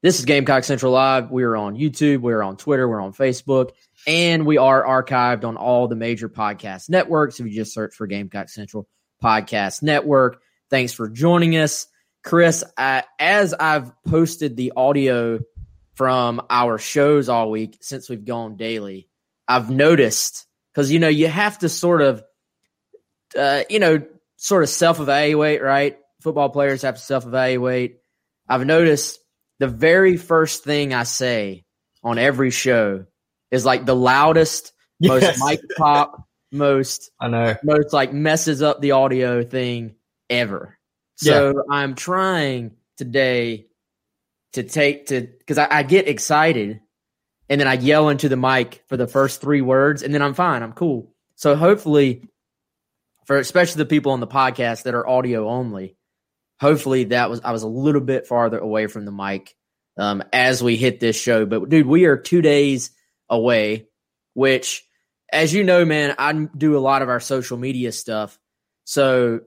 This is Gamecock Central Live. We are on YouTube, we're on Twitter, we're on Facebook, and we are archived on all the major podcast networks. If you just search for Gamecock Central Podcast Network, thanks for joining us. Chris, I, as I've posted the audio from our shows all week since we've gone daily, I've noticed because, you know, you have to sort of, uh, you know, sort of self evaluate, right? Football players have to self evaluate. I've noticed the very first thing I say on every show is like the loudest, Yes. most mic pop, most I know. most like messes up the audio thing ever. So I'm trying today to take to because I, I get excited and then I yell into the mic for the first three words and then I'm fine. I'm cool. So hopefully, for especially the people on the podcast that are audio only, hopefully that was I was a little bit farther away from the mic um, as we hit this show. But dude, we are two days away, which, as you know, man, I do a lot of our social media stuff. So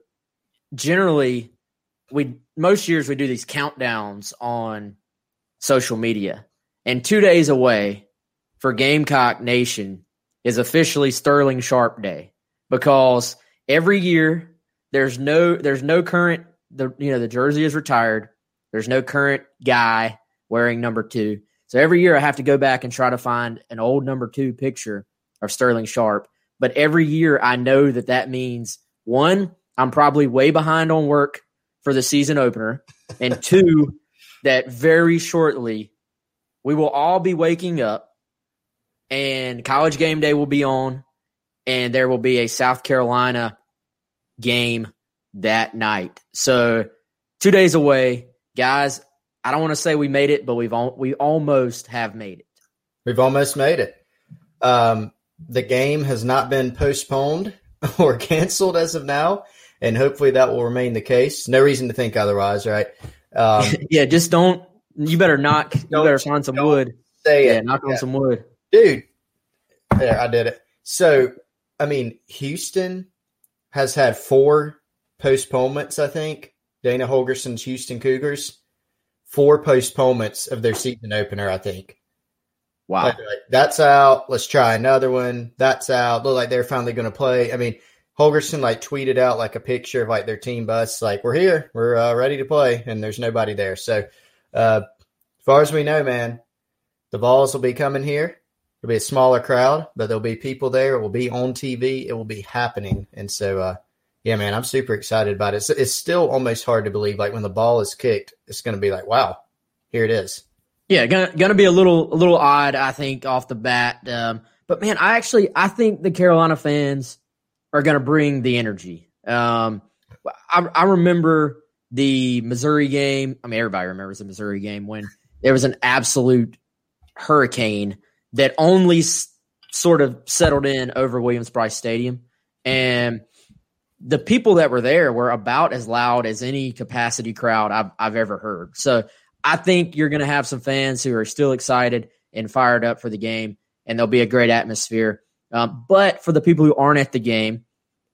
generally, we most years we do these countdowns on social media, and two days away for Gamecock Nation is officially Sterling Sharpe Day because every year there's no there's no current the you know the jersey is retired. There's no current guy wearing number two. So every year I have to go back and try to find an old number two picture of Sterling Sharpe. But every year I know that that means one, I'm probably way behind on work for the season opener, and two, that very shortly we will all be waking up and college game day will be on and there will be a South Carolina game that night. So two days away, guys. I don't want to say we made it, but we've al- we almost have made it. We've almost made it. Um, the game has not been postponed or canceled as of now, and hopefully that will remain the case. No reason to think otherwise, right? Um, yeah, just don't. You better knock. You better find some wood. say Yeah, it. knock on some wood. dude. There, I did it. So, I mean, Houston has had four postponements. I think Dana Holgorsen's Houston Cougars, four postponements of their season opener. I think. Wow. Like, that's out. Let's try another one. That's out. Look like they're finally going to play. I mean, Holgorsen like tweeted out like a picture of like their team bus, like we're here, we're uh, ready to play, and there's nobody there. So, uh, as far as we know, man, the balls will be coming here. It'll be a smaller crowd, but there'll be people there. It will be on TV. It will be happening, and so uh, yeah, man, I'm super excited about it. It's, it's still almost hard to believe. Like when the ball is kicked, it's going to be like, wow, here it is. Yeah, gonna be a little a little odd, I think, off the bat. Um, but man, I actually I think the Carolina fans are gonna bring the energy. Um, I, I remember the Missouri game. I mean, everybody remembers the Missouri game when there was an absolute hurricane that only s- sort of settled in over Williams Brice Stadium, and the people that were there were about as loud as any capacity crowd I've I've ever heard. So I think you're going to have some fans who are still excited and fired up for the game, and there'll be a great atmosphere. Um, but for the people who aren't at the game,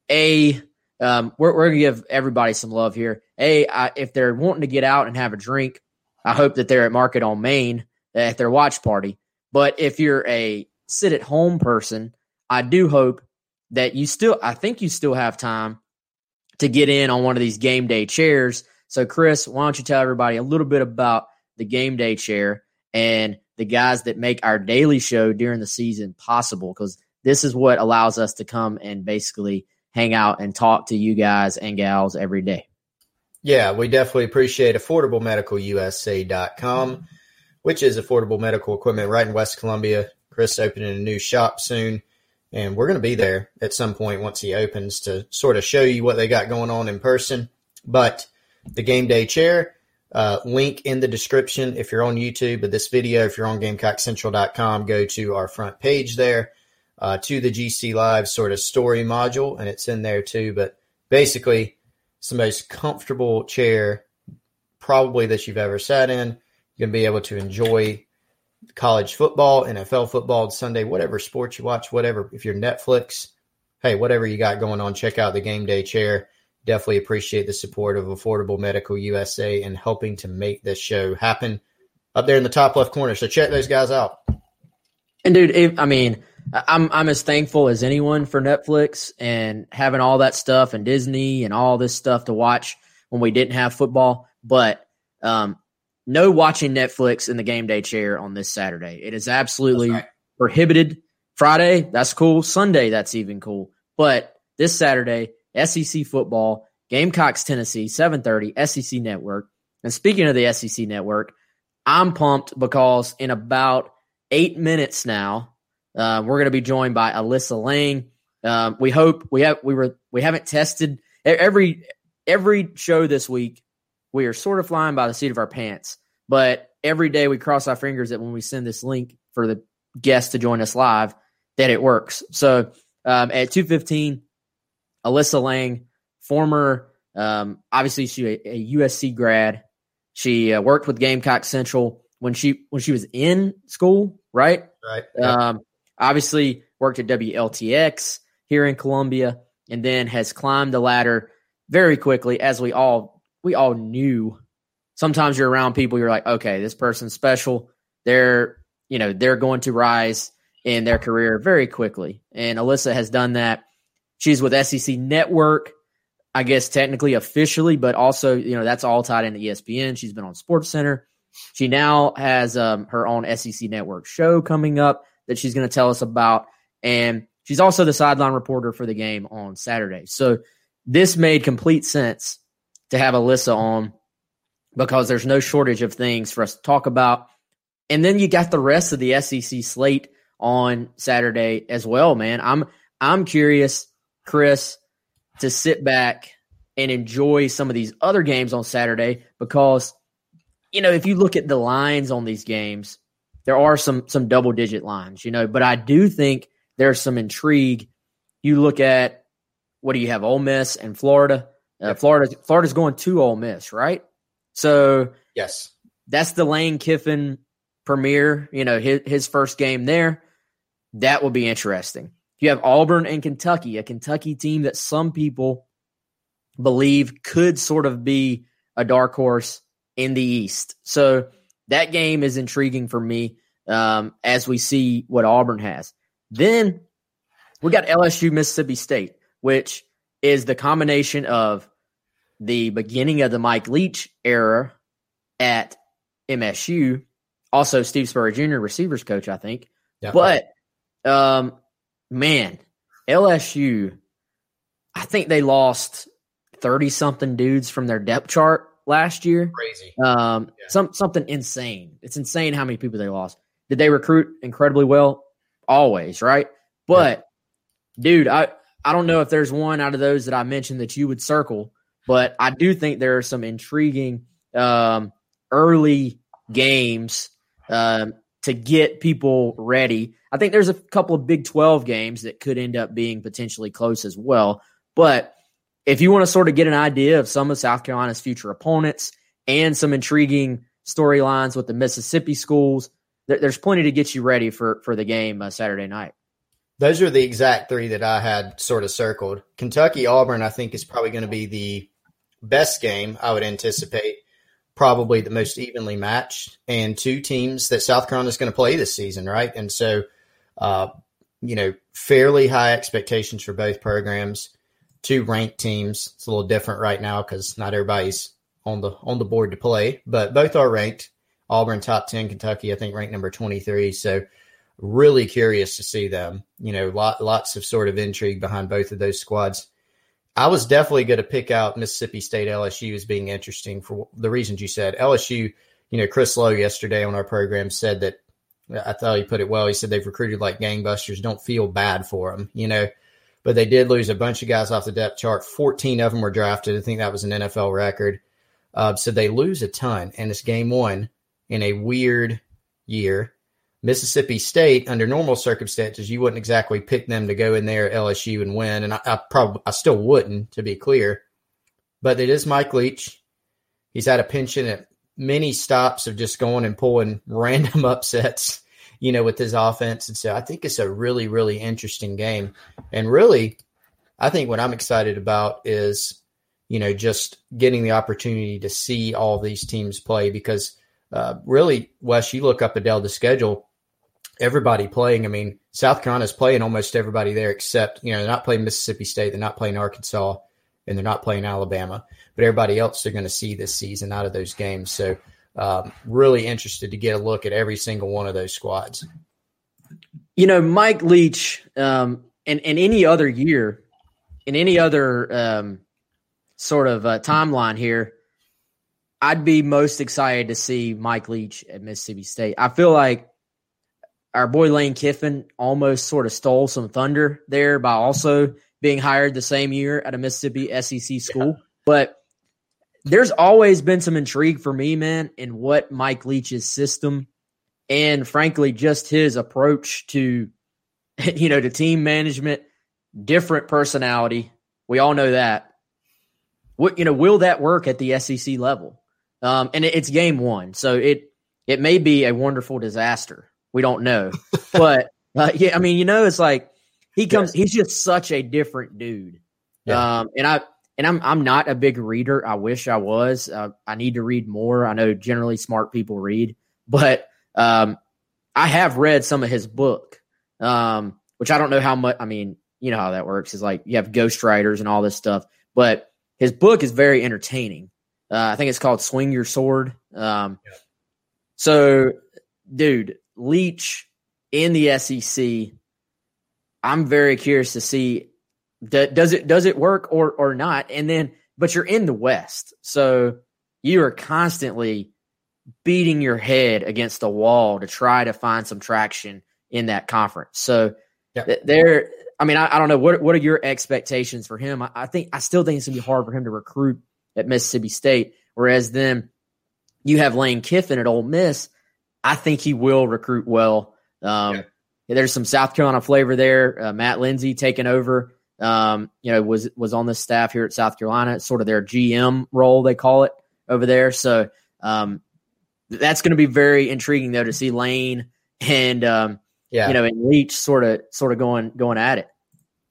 a um, we're, we're going to give everybody some love here. A, I, if they're wanting to get out and have a drink, I hope that they're at Market on Main at their watch party. But if you're a sit at home person, I do hope that you still, I think you still have time to get in on one of these game day chairs. So, Chris, why don't you tell everybody a little bit about the game day chair and the guys that make our daily show during the season possible? Because this is what allows us to come and basically hang out and talk to you guys and gals every day. Yeah, we definitely appreciate affordablemedicalusa.com, which is affordable medical equipment right in West Columbia. Chris opening a new shop soon, and we're going to be there at some point once he opens to sort of show you what they got going on in person. But the game day chair, uh, link in the description if you're on YouTube of this video. If you're on GamecockCentral.com, go to our front page there uh, to the GC Live sort of story module, and it's in there too. But basically, it's the most comfortable chair probably that you've ever sat in. You're going to be able to enjoy college football, NFL football, Sunday, whatever sports you watch, whatever. If you're Netflix, hey, whatever you got going on, check out the game day chair. Definitely appreciate the support of Affordable Medical USA and helping to make this show happen up there in the top left corner. So check those guys out. And dude, if, I mean, I'm I'm as thankful as anyone for Netflix and having all that stuff and Disney and all this stuff to watch when we didn't have football. But um, no watching Netflix in the game day chair on this Saturday. It is absolutely right. prohibited. Friday, that's cool. Sunday, that's even cool. But this Saturday, SEC football, Gamecocks, Tennessee, 7:30, SEC Network. And speaking of the SEC Network, I'm pumped because in about eight minutes now, uh, we're going to be joined by Alyssa Lang. Um, we hope we have we were we haven't tested every every show this week we are sort of flying by the seat of our pants. But every day we cross our fingers that when we send this link for the guest to join us live, that it works. So um, at 215, Alyssa Lang, former, um, obviously she a, a, USC grad. She uh, worked with Gamecock Central when she when she was in school, right? Right. Um, obviously worked at WLTX here in Columbia, and then has climbed the ladder very quickly, as we all we all knew. Sometimes you're around people, you're like, okay, this person's special. They're, you know, they're going to rise in their career very quickly. And Alyssa has done that. She's with SEC Network, I guess technically officially, but also, you know, that's all tied into ESPN. She's been on Sports Center. She now has um, her own SEC Network show coming up that she's going to tell us about. And she's also the sideline reporter for the game on Saturday. So this made complete sense to have Alyssa on because there's no shortage of things for us to talk about. And then you got the rest of the SEC slate on Saturday as well, man. I'm I'm curious, Chris, to sit back and enjoy some of these other games on Saturday because you know, if you look at the lines on these games, there are some some double digit lines, you know, but I do think there's some intrigue. You look at what do you have, Ole Miss and Florida? Uh, Florida Florida's going to Ole Miss, right? So yes, that's the Lane Kiffin premiere. You know his his first game there. That will be interesting. You have Auburn and Kentucky, a Kentucky team that some people believe could sort of be a dark horse in the East. So that game is intriguing for me um, as we see what Auburn has. Then we got LSU Mississippi State, which is the combination of the beginning of the Mike Leach era at MSU, also Steve Spurrier Jr., receivers coach, I think. Yeah, but um, man, LSU, I think they lost thirty something dudes from their depth chart last year. Crazy. Um, yeah. some something insane. It's insane how many people they lost. Did they recruit incredibly well? Always, right? But yeah. dude, I I don't know if there's one out of those that I mentioned that you would circle, but I do think there are some intriguing um, early games um, to get people ready. I think there's a couple of Big 12 games that could end up being potentially close as well. But if you want to sort of get an idea of some of South Carolina's future opponents and some intriguing storylines with the Mississippi schools, there's plenty to get you ready for for the game uh, Saturday night. Those are the exact three that I had sort of circled. Kentucky Auburn, I think, is probably going to be the best game I would anticipate. Probably the most evenly matched, and two teams that South Carolina is going to play this season, right? And so, uh, you know, fairly high expectations for both programs. two ranked teams. It's a little different right now because not everybody's on the on the board to play, but both are ranked. Auburn top ten, Kentucky I think ranked number twenty three. So really curious to see them. You know, lot, lots of sort of intrigue behind both of those squads. I was definitely going to pick out Mississippi State LSU as being interesting for the reasons you said. LSU, you know, Chris Low yesterday on our program said that I thought he put it well. He said they've recruited like gangbusters. Don't feel bad for them, you know, but they did lose a bunch of guys off the depth chart. 14 of them were drafted. I think that was an NFL record. Uh, so they lose a ton, and it's game one in a weird year. Mississippi State, under normal circumstances, you wouldn't exactly pick them to go in there LSU and win, and I, I probably I still wouldn't, to be clear. But it is Mike Leach. He's had a penchant at many stops of just going and pulling random upsets, you know, with his offense, and so I think it's a really really interesting game, and really, I think what I'm excited about is, you know, just getting the opportunity to see all these teams play because. Uh, really, Wes, you look up down the schedule everybody playing. I mean, South Carolina's playing almost everybody there except, you know, they're not playing Mississippi State, they're not playing Arkansas, and they're not playing Alabama. But everybody else they're going to see this season out of those games. So, um, really interested to get a look at every single one of those squads. You know, Mike Leach, um, and, and any other year, in any other um, sort of uh, timeline here, I'd be most excited to see Mike Leach at Mississippi State. I feel like our boy Lane Kiffin almost sort of stole some thunder there by also being hired the same year at a Mississippi SEC school. Yeah. But there's always been some intrigue for me, man, in what Mike Leach's system and frankly just his approach to you know to team management, different personality. We all know that. What you know, will that work at the SEC level? Um, and it, it's game one, so it it may be a wonderful disaster we don't know. but uh, yeah, I mean, you know, it's like he comes. Yes. He's just such a different dude. Yeah. Um, and I and I'm I'm not a big reader. I wish I was. Uh, I need to read more. I know generally smart people read, but um, I have read some of his book, um, which I don't know how much. I mean, you know how that works. Is like you have ghostwriters and all this stuff, but his book is very entertaining. Uh, I think it's called Swing Your Sword. Um, yeah. So, dude, Leach in the SEC, I'm very curious to see does it does it work or or not. And then, but you're in the West, so you are constantly beating your head against the wall to try to find some traction in that conference. So yep. there, I mean, I, I, don't know what what are your expectations for him. I, I think I still think it's gonna be hard for him to recruit at Mississippi State. Whereas then you have Lane Kiffin at Ole Miss, I think he will recruit well. Um, yeah. There's some South Carolina flavor there. Uh, Matt Lindsay taking over. Um, you know, was was on the staff here at South Carolina. It's sort of their GM role they call it over there. So um, that's going to be very intriguing though to see Lane and um, yeah. you know and Leach sort of sort of going going at it.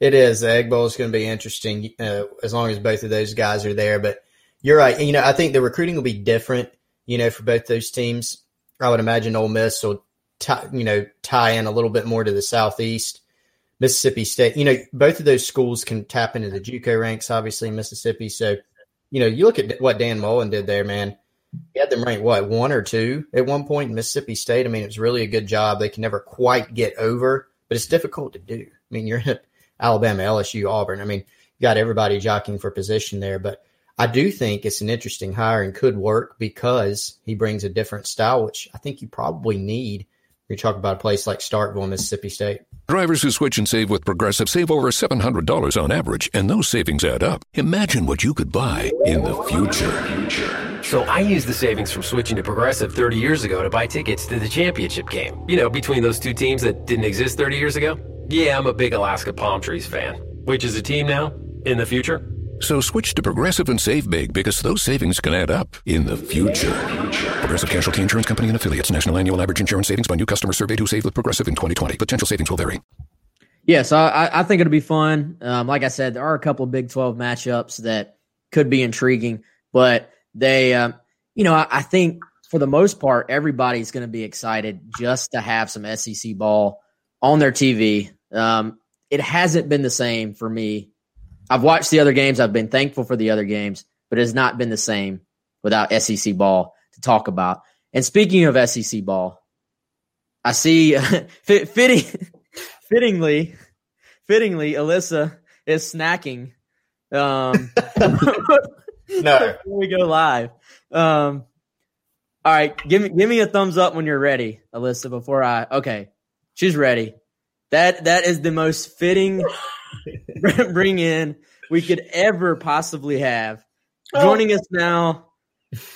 It is. The Egg Bowl is going to be interesting uh, as long as both of those guys are there. But you're right. You know, I think the recruiting will be different. You know, for both those teams. I would imagine Ole Miss will, tie, you know, tie in a little bit more to the southeast. Mississippi State, you know, both of those schools can tap into the JUCO ranks, obviously Mississippi. So, you know, you look at what Dan Mullen did there, man. He had them ranked what one or two at one point in Mississippi State. I mean, it was really a good job. They can never quite get over, but it's difficult to do. I mean, you're at Alabama, LSU, Auburn. I mean, you got everybody jockeying for position there, but I do think it's an interesting hire and could work because he brings a different style, which I think you probably need. You talk about a place like Starkville, Mississippi State. Drivers who switch and save with Progressive save over $700 on average, and those savings add up. Imagine what you could buy in the future. So I used the savings from switching to Progressive 30 years ago to buy tickets to the championship game. You know, between those two teams that didn't exist 30 years ago. Yeah, I'm a big Alaska Palm Trees fan. Which is a team now? In the future? So switch to Progressive and save big because those savings can add up in the future. Progressive Casualty Insurance Company and affiliates. National annual average insurance savings by new customer surveyed who saved with Progressive in 2020. Potential savings will vary. Yeah, so I, I think it'll be fun. Um, like I said, there are a couple of Big 12 matchups that could be intriguing, but they, um, you know, I, I think for the most part, everybody's going to be excited just to have some SEC ball on their TV. Um, it hasn't been the same for me I've watched the other games. I've been thankful for the other games, but it has not been the same without SEC ball to talk about. And speaking of SEC ball, I see fitting, fittingly, fittingly, Alyssa is snacking. Um, no, we go live. Um, all right, give me give me a thumbs up when you're ready, Alyssa. Before I okay, she's ready. That that is the most fitting bring in we could ever possibly have. Oh. Joining us now,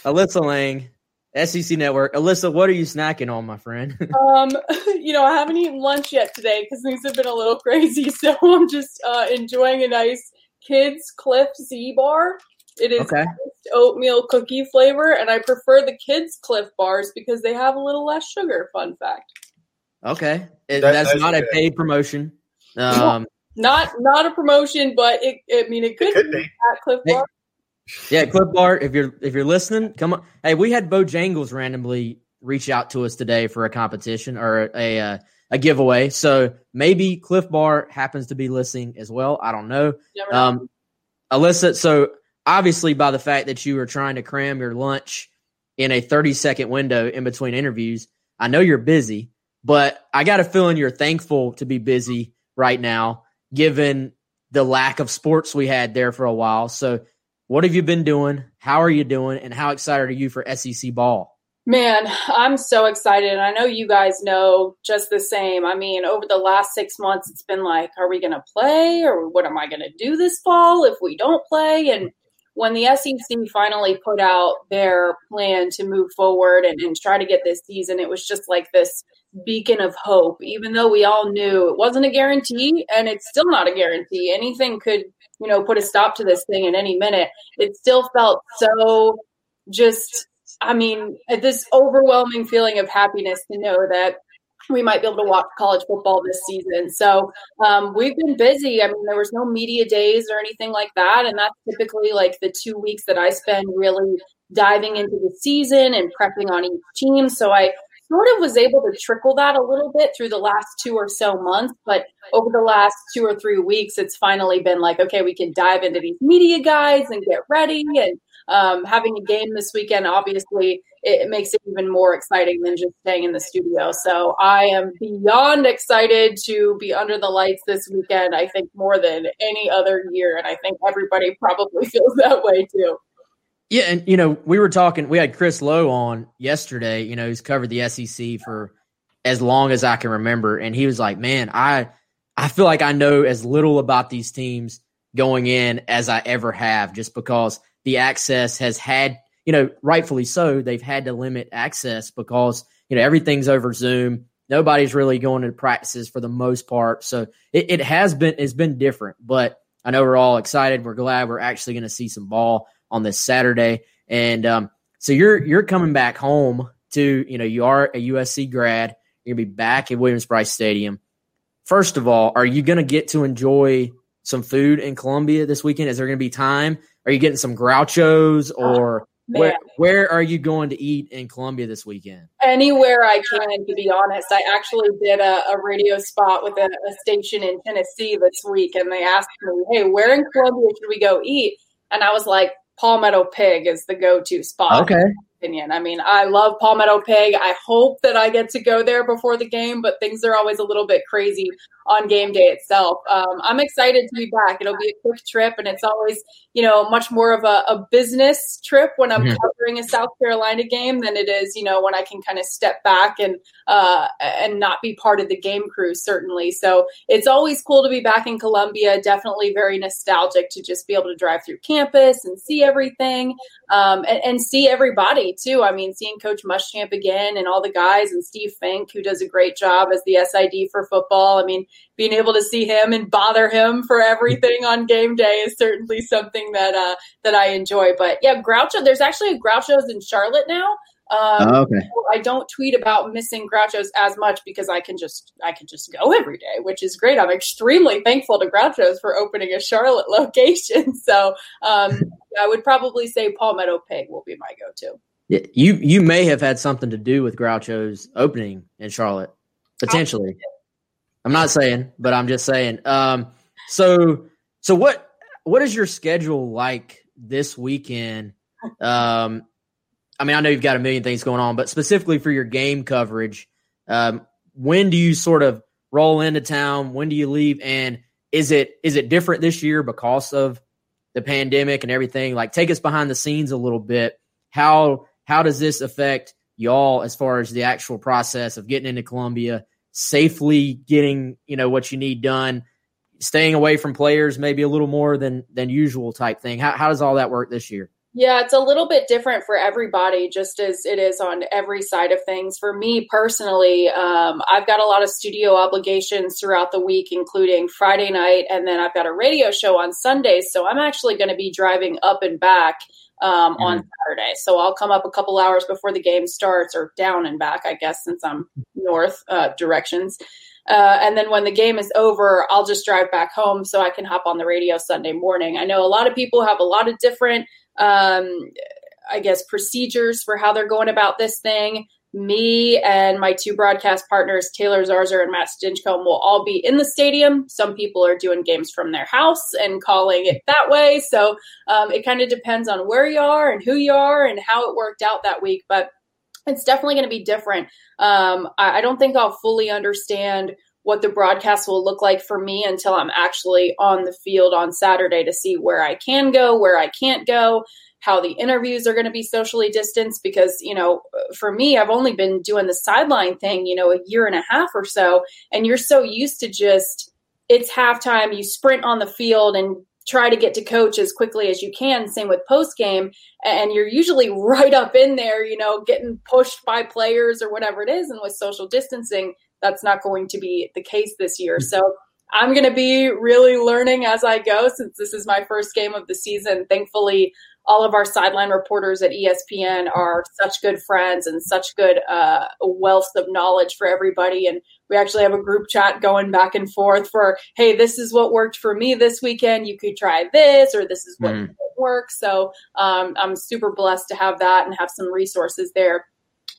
Alyssa Lang, SEC Network. Alyssa, what are you snacking on, my friend? um, you know, I haven't eaten lunch yet today because things have been a little crazy, so I'm just uh, enjoying a nice kids Clif Z bar. It is okay. oatmeal cookie flavor, and I prefer the kids Clif bars because they have a little less sugar. Fun fact. Okay, that, that's, that's, not a paid promotion. Um, not not a promotion, but it. I mean, it could, it could be, be at Clif Bar. Yeah, Clif Bar. If you're if you're listening, come on. Hey, we had Bojangles randomly reach out to us today for a competition or a a, uh, a giveaway. So maybe Clif Bar happens to be listening as well. I don't know. Um, Alyssa, so obviously by the fact that you were trying to cram your lunch in a 30 second window in between interviews, I know you're busy, but I got a feeling you're thankful to be busy right now, given the lack of sports we had there for a while. So, what have you been doing? How are you doing? And how excited are you for SEC ball? Man, I'm so excited. And I know you guys know just the same. I mean, over the last six months, it's been like, are we going to play or what am I going to do this fall if we don't play? And when the SEC finally put out their plan to move forward and, and try to get this season, it was just like this beacon of hope, even though we all knew it wasn't a guarantee and it's still not a guarantee. Anything could, you know, put a stop to this thing in any minute. It still felt so just, I mean, this overwhelming feeling of happiness to know that we might be able to watch college football this season. So um, we've been busy. I mean, there was no media days or anything like that. And that's typically like the two weeks that I spend really diving into the season and prepping on each team. So I sort of was able to trickle that a little bit through the last two or so months. But over the last two or three weeks, it's finally been like, okay, we can dive into these media guides and get ready. And um, having a game this weekend, obviously, it makes it even more exciting than just staying in the studio. So I am beyond excited to be under the lights this weekend. I think more than any other year. And I think everybody probably feels that way too. Yeah, and you know, we were talking. We had Chris Low on yesterday. You know, who's covered the SEC for as long as I can remember, and he was like, "Man, I I feel like I know as little about these teams going in as I ever have, just because the access has had, you know, rightfully so, they've had to limit access because you know everything's over Zoom. Nobody's really going to practices for the most part, so it, it has been it's been different. But I know we're all excited. We're glad we're actually going to see some ball on this Saturday. And um, so you're you're coming back home to you know you are a USC grad. You're gonna be back at Williams-Brice Stadium. First of all, are you gonna get to enjoy some food in Columbia this weekend? Is there gonna be time? Are you getting some Grouchos or? Oh, where, where are you going to eat in Columbia this weekend? Anywhere I can, to be honest. I actually did a, a radio spot with a, a, station in Tennessee this week, and they asked me, "Hey, where in Columbia should we go eat?" And I was like, Palmetto Pig is the go-to spot. Okay opinion. I mean, I love Palmetto Pig. I hope that I get to go there before the game, but things are always a little bit crazy on game day itself. Um, I'm excited to be back. It'll be a quick trip, and it's always, you know, much more of a, a business trip when I'm mm-hmm. covering a South Carolina game than it is, you know, when I can kind of step back and uh, and not be part of the game crew. Certainly, so it's always cool to be back in Columbia. Definitely very nostalgic to just be able to drive through campus and see everything um, and, and see everybody too. I mean, seeing Coach Muschamp again and all the guys and Steve Fink, who does a great job as the SID for football. I mean, being able to see him and bother him for everything on game day is certainly something that uh, that I enjoy. But yeah, Groucho. There's actually a Groucho's in Charlotte now. Um, oh, okay. I don't tweet about missing Grouchos as much because I can just I can just go every day, which is great. I'm extremely thankful to Grouchos for opening a Charlotte location. So um, I would probably say Palmetto Pig will be my go-to. You you may have had something to do with Groucho's opening in Charlotte, potentially. I'm not saying, but I'm just saying. Um, so so what? what is your schedule like this weekend? Um, I mean, I know you've got a million things going on, but specifically for your game coverage, um, when do you sort of roll into town? When do you leave? And is it is it different this year because of the pandemic and everything? Like, take us behind the scenes a little bit. How how does this affect y'all as far as the actual process of getting into Columbia, safely getting you know what you need done, staying away from players maybe a little more than than usual type thing? How how does all that work this year? Yeah, it's a little bit different for everybody, just as it is on every side of things. For me personally, um, I've got a lot of studio obligations throughout the week, including Friday night, and then I've got a radio show on Sundays. So I'm actually going to be driving up and back um, mm-hmm. on Saturday. So I'll come up a couple hours before the game starts, or down and back, I guess, since I'm north uh, directions. Uh, and then when the game is over, I'll just drive back home so I can hop on the radio Sunday morning. I know a lot of people have a lot of different um, I guess, procedures for how they're going about this thing. Me and my two broadcast partners, Taylor Zarzour and Matt Stinchcomb, will all be in the stadium. Some people are doing games from their house and calling it that way. So um, it kind of depends on where you are and who you are and how it worked out that week. But it's definitely going to be different. Um, I, I don't think I'll fully understand what the broadcast will look like for me until I'm actually on the field on Saturday to see where I can go, where I can't go, how the interviews are going to be socially distanced. Because, you know, for me, I've only been doing the sideline thing, you know, a year and a half or so. And you're so used to just, it's halftime, you sprint on the field and try to get to coach as quickly as you can. Same with post game. And you're usually right up in there, you know, getting pushed by players or whatever it is. And with social distancing, that's not going to be the case this year. Hmm. So I'm going to be really learning as I go since this is my first game of the season. Thankfully, all of our sideline reporters at ESPN are such good friends and such good uh, wealth of knowledge for everybody. And we actually have a group chat going back and forth for, hey, this is what worked for me this weekend. You could try this, or this is what mm. works. So um, I'm super blessed to have that and have some resources there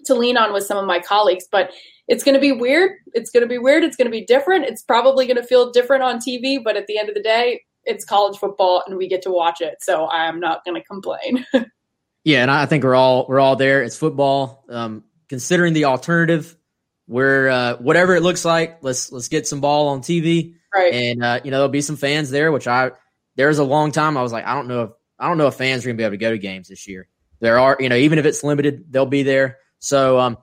to lean on with some of my colleagues. But it's going to be weird. It's going to be weird. It's going to be different. It's probably going to feel different on TV, but at the end of the day, it's college football and we get to watch it. So I'm not going to complain. yeah, and I think we're all we're all there. It's football. Um, considering the alternative, where uh, whatever it looks like, let's let's get some ball on TV. Right. And uh, you know there'll be some fans there, which I there's a long time I was like I don't know if I don't know if fans are going to be able to go to games this year. There are you know even if it's limited, they'll be there. So um,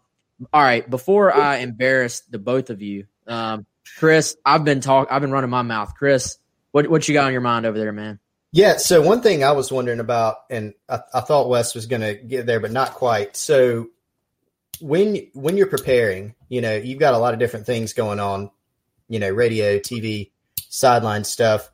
all right, before I embarrass the both of you, um, Chris, I've been talk, I've been running my mouth. Chris, what what you got on your mind over there, man? Yeah, so one thing I was wondering about, and I, I thought Wes was going to get there, but not quite. So when when you're preparing, you know, you've got a lot of different things going on, you know, radio, TV, sideline stuff.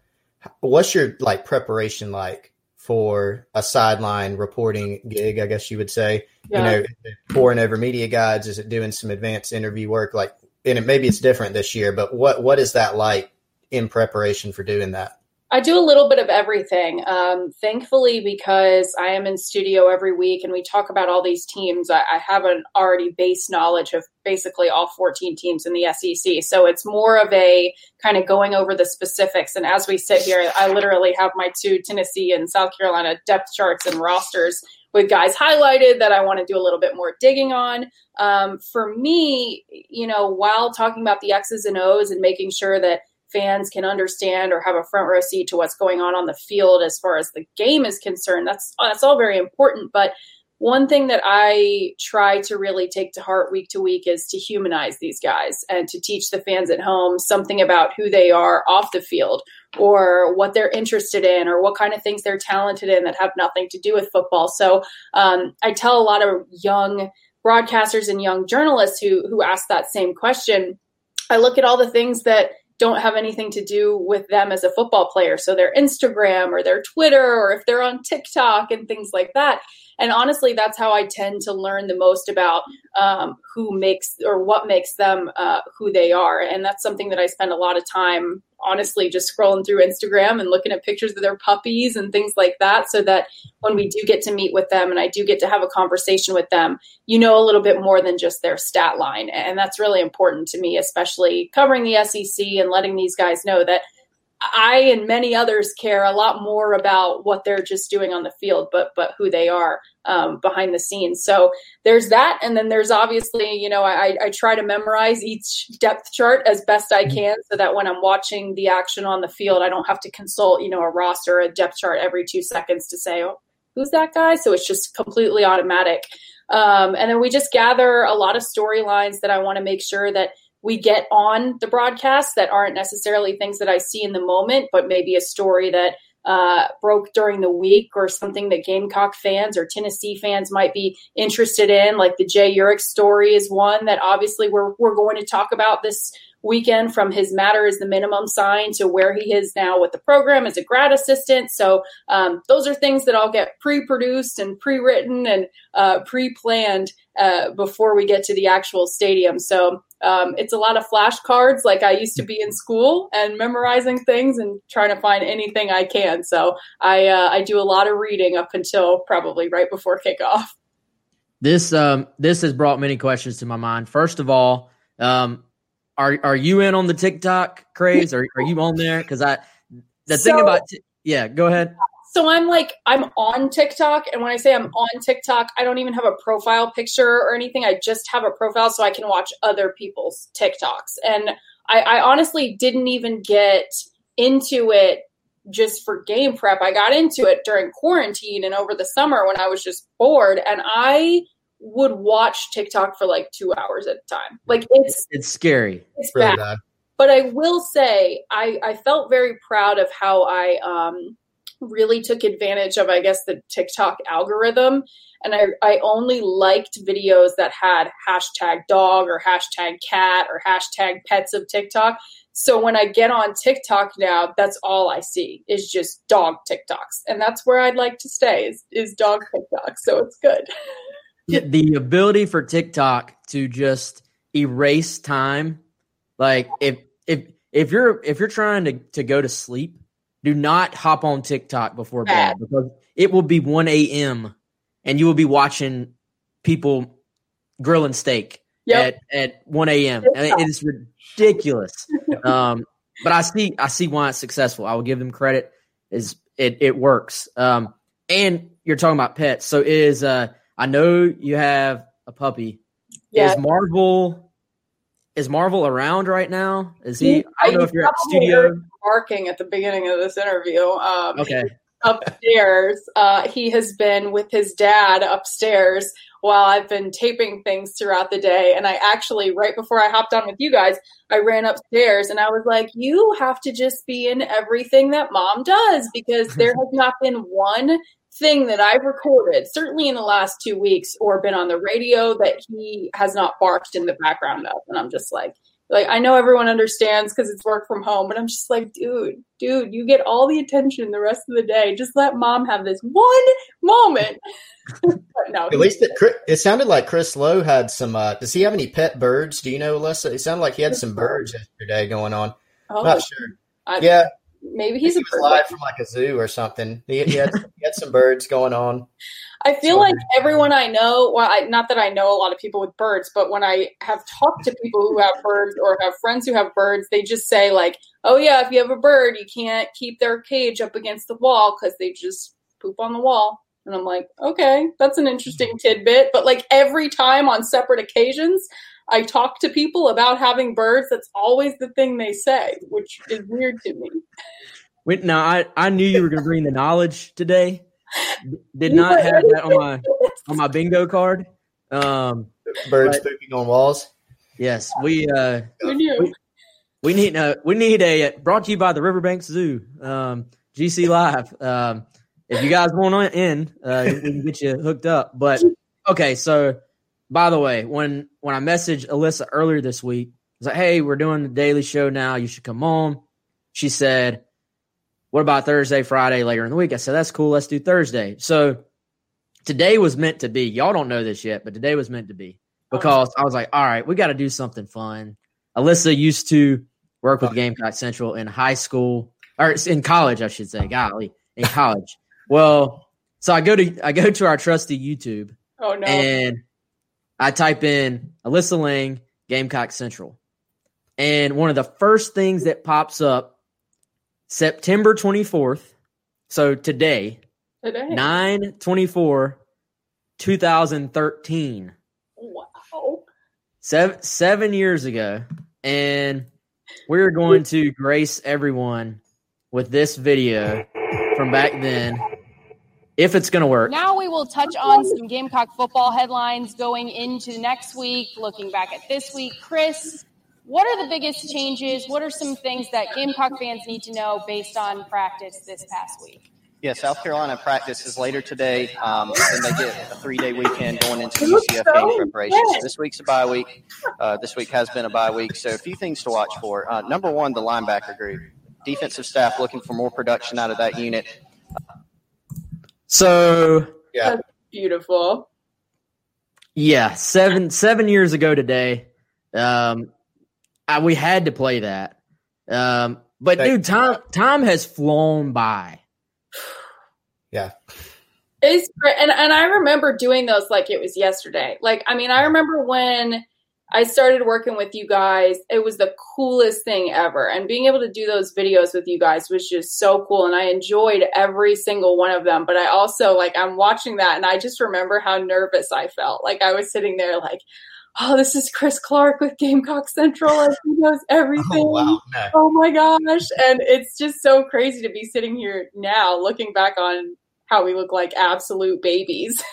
What's your like preparation like for a sideline reporting gig, I guess you would say. Yeah. You know, pouring over media guides, is it doing some advanced interview work? Like, and it, maybe it's different this year, but what what is that like in preparation for doing that? I do a little bit of everything. Um, thankfully, because I am in studio every week and we talk about all these teams, I, I, have an already base knowledge of basically all 14 teams in the SEC. So it's more of a kind of going over the specifics. And as we sit here, I literally have my two Tennessee and South Carolina depth charts and rosters with guys highlighted that I want to do a little bit more digging on. Um, for me, you know, while talking about the X's and O's and making sure that fans can understand or have a front row seat to what's going on on the field as far as the game is concerned. That's that's all very important, but one thing that I try to really take to heart week to week is to humanize these guys and to teach the fans at home something about who they are off the field or what they're interested in or what kind of things they're talented in that have nothing to do with football. So um, I tell a lot of young broadcasters and young journalists who who ask that same question. I look at all the things that don't have anything to do with them as a football player. So their Instagram or their Twitter or if they're on TikTok and things like that. And honestly, that's how I tend to learn the most about um, who makes or what makes them uh, who they are. And that's something that I spend a lot of time honestly just scrolling through Instagram and looking at pictures of their puppies and things like that so that when we do get to meet with them and I do get to have a conversation with them, you know a little bit more than just their stat line. And that's really important to me, especially covering the SEC and letting these guys know that I and many others care a lot more about what they're just doing on the field, but but who they are um, behind the scenes. So there's that, and then there's obviously, you know, I, I try to memorize each depth chart as best I mm-hmm. can, so that when I'm watching the action on the field, I don't have to consult, you know, a roster, a depth chart every two seconds to say, oh, who's that guy? So it's just completely automatic. Um, and then we just gather a lot of storylines that I want to make sure that we get on the broadcast that aren't necessarily things that I see in the moment, but maybe a story that uh, broke during the week or something that Gamecock fans or Tennessee fans might be interested in. Like the Jay Urich story is one that obviously we're, we're going to talk about this weekend from his matter is the minimum sign to where he is now with the program as a grad assistant. So um, those are things that I'll get pre-produced and pre-written and uh, pre-planned uh, before we get to the actual stadium. So um, it's a lot of flashcards like I used to be in school and memorizing things and trying to find anything I can. So I uh, I do a lot of reading up until probably right before kickoff. This um this has brought many questions to my mind. First of all, um, are are you in on the TikTok craze? Are are you on there? Because I the so, thing about t- yeah, go ahead. So I'm like I'm on TikTok, and when I say I'm on TikTok, I don't even have a profile picture or anything. I just have a profile so I can watch other people's TikToks. And I, I honestly didn't even get into it just for game prep. I got into it during quarantine and over the summer when I was just bored, and I would watch TikTok for like two hours at a time. Like it's it's scary. It's really bad. bad. But I will say I, I felt very proud of how I um, really took advantage of I guess the TikTok algorithm. And I, I only liked videos that had hashtag dog or hashtag cat or hashtag pets of TikTok. So when I get on TikTok now, that's all I see is just dog TikToks. And that's where I'd like to stay is, is dog TikTok. So it's good. the ability for TikTok to just erase time, like if if if you're if you're trying to, to go to sleep, do not hop on TikTok before bed because it will be one a.m. and you will be watching people grilling steak yep. at at one a.m. and it is ridiculous. um, but I see I see why it's successful. I will give them credit. Is it it works? Um, and you're talking about pets, so is uh I know you have a puppy. Yeah. Is Marvel is Marvel around right now? Is he? I don't know if you're at studio. Barking at the beginning of this interview. Um, okay. Upstairs, uh, he has been with his dad upstairs while I've been taping things throughout the day. And I actually, right before I hopped on with you guys, I ran upstairs and I was like, "You have to just be in everything that mom does because there has not been one thing that I've recorded, certainly in the last two weeks, or been on the radio that he has not barked in the background of. And I'm just like, like I know everyone understands because it's work from home, but I'm just like, dude, dude, you get all the attention the rest of the day. Just let mom have this one moment. no, at least it, it, sounded like Chris Low had some. Uh, does he have any pet birds? Do you know, Alyssa? It sounded like he had some birds yesterday going on. Oh, Not sure. I, yeah, maybe he's he was live from like a zoo or something. He, he, had, he had some birds going on. I feel so, like everyone I know, well, I, not that I know a lot of people with birds, but when I have talked to people who have birds or have friends who have birds, they just say like, "Oh yeah, if you have a bird, you can't keep their cage up against the wall because they just poop on the wall." And I'm like, okay, that's an interesting mm-hmm. tidbit. But like every time on separate occasions, I talk to people about having birds. That's always the thing they say, which is weird to me. Wait, now I, I knew you were going to bring the knowledge today. Did not have that on my on my bingo card. Um, birds but, pooping on walls. Yes, we uh, we, we, need uh, we need a brought to you by the Riverbank Zoo, um, GC Live. Um, if you guys want to in, uh, we can get you hooked up. But okay, so by the way, when when I messaged Alyssa earlier this week, I was like, "Hey, we're doing the daily show now. You should come on." She said, "What about Thursday, Friday later in the week?" I said, "That's cool. Let's do Thursday." So today was meant to be. Y'all don't know this yet, but today was meant to be because I was like, "All right, we got to do something fun." Alyssa used to work with Gamecock Central in high school or in college, I should say. Golly, in college. well, so I go to I go to our trusty YouTube. Oh no! And I type in Alyssa Lang, Gamecock Central. And one of the first things that pops up September 24th. So today, Today. 9 24, 2013. Wow. Seven, seven years ago. And we're going to grace everyone with this video from back then, if it's going to work. Now we will touch on some Gamecock football headlines going into next week, looking back at this week. Chris, what are the biggest changes? What are some things that Gamecock fans need to know based on practice this past week? Yeah, South Carolina practice is later today. Um, then they get a three day weekend going into UCF game preparation. So this week's a bye week. Uh, this week has been a bye week. So a few things to watch for. Uh, number one, the linebacker group. Defensive staff looking for more production out of that unit. So, Yeah. That's beautiful. yeah, seven seven years ago today, um, I, we had to play that. Um, but Hey. dude, time time has flown by. Yeah. It's great. And, and I remember doing those like it was yesterday. Like, I mean, I remember when I started working with you guys, it was the coolest thing ever. And being able to do those videos with you guys was just so cool. And I enjoyed every single one of them. But I also, like, I'm watching that and I just remember how nervous I felt. Like, I was sitting there, like, oh, this is Chris Clark with Gamecock Central. Like, he knows everything Oh wow. No. oh my gosh and it's just so crazy to be sitting here now looking back on how we look like absolute babies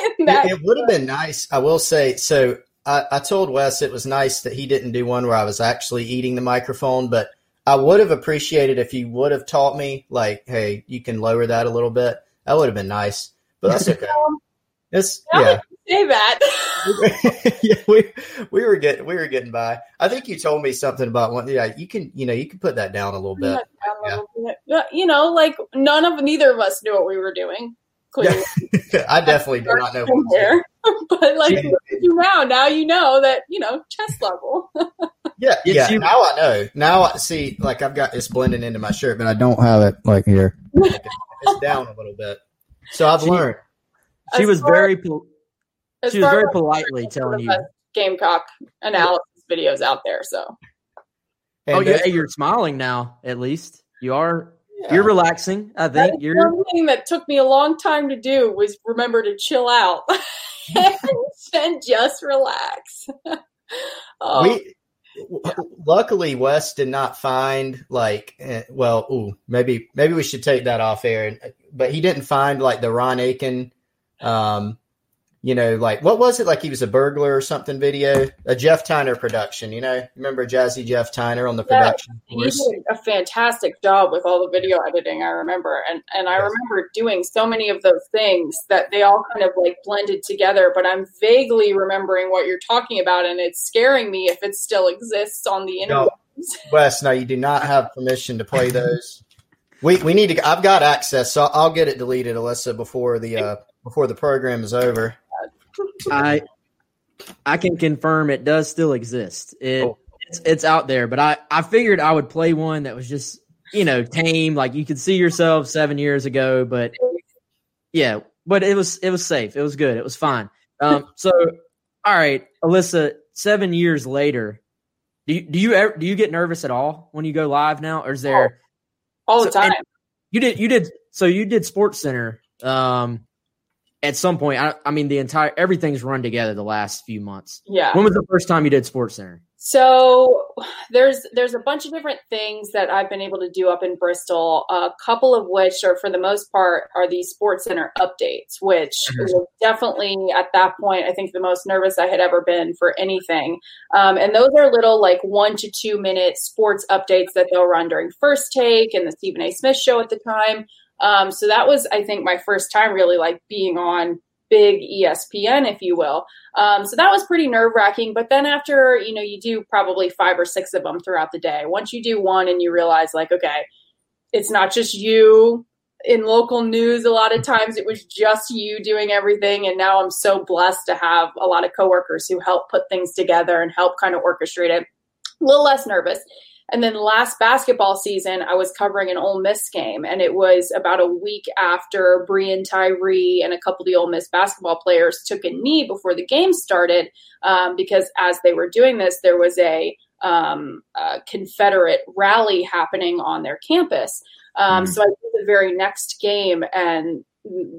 It, it would have been nice. I will say. So I, I told Wes it was nice that he didn't do one where I was actually eating the microphone, but I would have appreciated if you would have taught me, like, hey, you can lower that a little bit. That would have been nice. But that's okay. It's yeah. say that yeah, we we were getting we were getting by. I think you told me something about one. Yeah, you can you know you can put that down a little bit. Yeah, you know like none of neither of us knew what we were doing clearly I definitely do not know. in there. but like Yeah. at you now now you know that you know chest level Yeah, Yes, yeah. you- now I know. Now I see. Like I've got this blending into my shirt, but I don't have it like here. it's down a little bit. So I've She- learned. She was far- very pol- she was very politely telling you. gamecock analysis videos out there so And Oh, yeah, you're smiling now. At least you are. Yeah. You're relaxing. I That's think you're. one thing that took me a long time to do was remember to chill out and, and just relax. oh, we luckily Wes did not find like eh, well ooh maybe maybe we should take that off air but he didn't find like the Ron Aiken um you know like what was it like he was a burglar or something video a Jeff Tyner production you know remember Jazzy Jeff Tyner on the Yeah, production he course? did a fantastic job with all the video editing. I remember, and and I remember doing so many of those things that they all kind of like blended together. But I'm vaguely remembering what you're talking about, and it's scaring me if it still exists on the internet. No. Wes no you do not have permission to play those we we need to I've got access so I'll get it deleted Alyssa before the uh before the program is over I I can confirm it does still exist. It Cool. it's it's out there, but I I figured I would play one that was just you know tame, like you could see yourself seven years ago, but yeah, but it was it was safe. It was good. It was fine. Um, so all right, Alyssa, seven years later, do you, do you ever do you get nervous at all when you go live now, or is there? all the So- time. You did you did so you did Sports Center. Um, at some point, I, I mean the entire everything's run together the last few months. yeah. When was the first time you did Sports Center? So there's there's a bunch of different things that I've been able to do up in Bristol. A couple of which are, for the most part, are the Sports Center updates, which Mhm. was definitely at that point I think the most nervous I had ever been for anything. Um, and those are little like one to two minute sports updates that they'll run during First Take and the Stephen A. Smith show at the time. Um, so that was I think my first time really like being on big ESPN, if you will. Um, so that was pretty nerve wracking. But then after, you know, you do probably five or six of them throughout the day. Once you do one and you realize, like, okay, it's not just you in local news. A lot of times it was just you doing everything. And now I'm so blessed to have a lot of coworkers who help put things together and help kind of orchestrate it. A little less nervous. And then last basketball season, I was covering an Ole Miss game, and it was about a week after Breein Tyree and a couple of the Ole Miss basketball players took a knee before the game started. Um, because as they were doing this, there was a um, uh, Confederate rally happening on their campus. Um, mm-hmm. So I did the very next game, and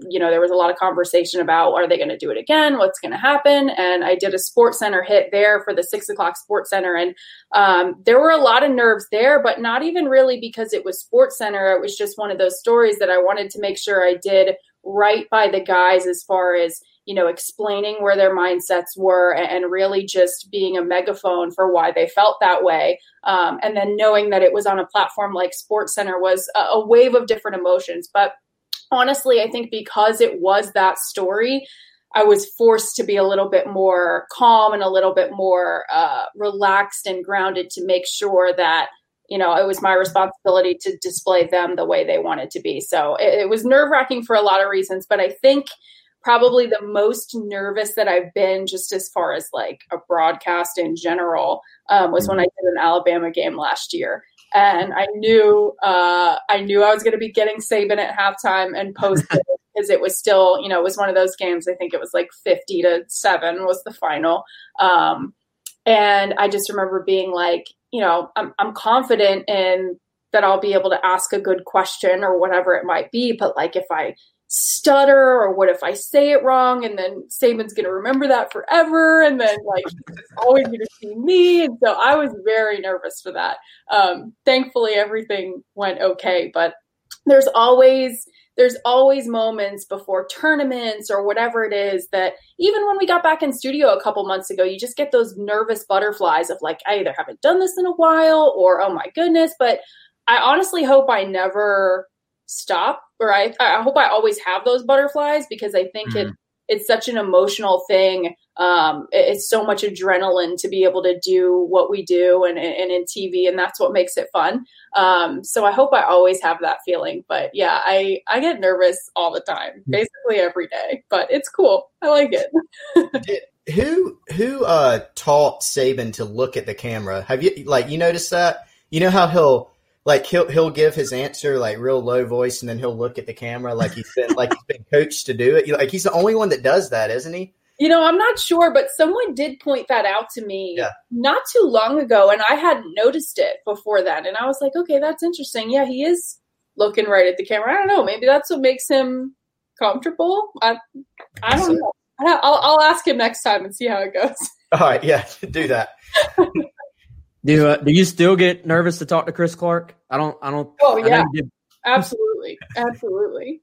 you know there was a lot of conversation about are they going to do it again? What's going to happen? And i did a sports center hit there for the six o'clock sports center. And um, there were a lot of nerves there but not even really because it was sports center. It was just one of those stories that i wanted to make sure i did right by the guys as far as you know explaining where their mindsets were and really just being a megaphone for why they felt that way. Um, and then knowing that it was on a platform like sports center was a, a wave of different emotions. But honestly, I think because it was that story, I was forced to be a little bit more calm and a little bit more uh, relaxed and grounded to make sure that you know it was my responsibility to display them the way they wanted to be. So it, it was nerve wracking for a lot of reasons, but I think probably the most nervous that I've been just as far as like a broadcast in general um, was when I did an Alabama game last year and I knew uh, I knew I was going to be getting Saban at halftime and post because it was still you know it was one of those games. I think it was like fifty to seven was the final, um, and I just remember being like, you know, I'm I'm confident in that I'll be able to ask a good question or whatever it might be, but like if I stutter or what if I say it wrong and then Saban's gonna remember that forever and then like always gonna see me and so I was very nervous for that. Um, thankfully everything went okay, but there's always there's always moments before tournaments or whatever it is that even when we got back in studio a couple months ago, you just get those nervous butterflies of like, I either haven't done this in a while or oh my goodness. But I honestly hope I never stop or I, I hope I always have those butterflies because I think mm-hmm. it it's such an emotional thing. Um, it's so much adrenaline to be able to do what we do and, and in TV, and that's what makes it fun. Um, so I hope I always have that feeling. But yeah, I, I get nervous all the time, mm. basically every day, but it's cool. I like it. who who uh, taught Saban to look at the camera? Have you like you noticed that? You know how he'll like he'll he'll give his answer like real low voice, and then he'll look at the camera like he's been like he's been coached to do it. Like he's the only one that does that, isn't he? You know, I'm not sure, but someone did point that out to me yeah. not too long ago, and I hadn't noticed it before that. And I was like, okay, that's interesting. Yeah, he is looking right at the camera. I don't know. Maybe that's what makes him comfortable. I, I don't know. I'll, I'll ask him next time and see how it goes. All right, yeah, do that. Do uh, do you still get nervous to talk to Chris Clark? I don't. I don't. Oh yeah, absolutely, absolutely.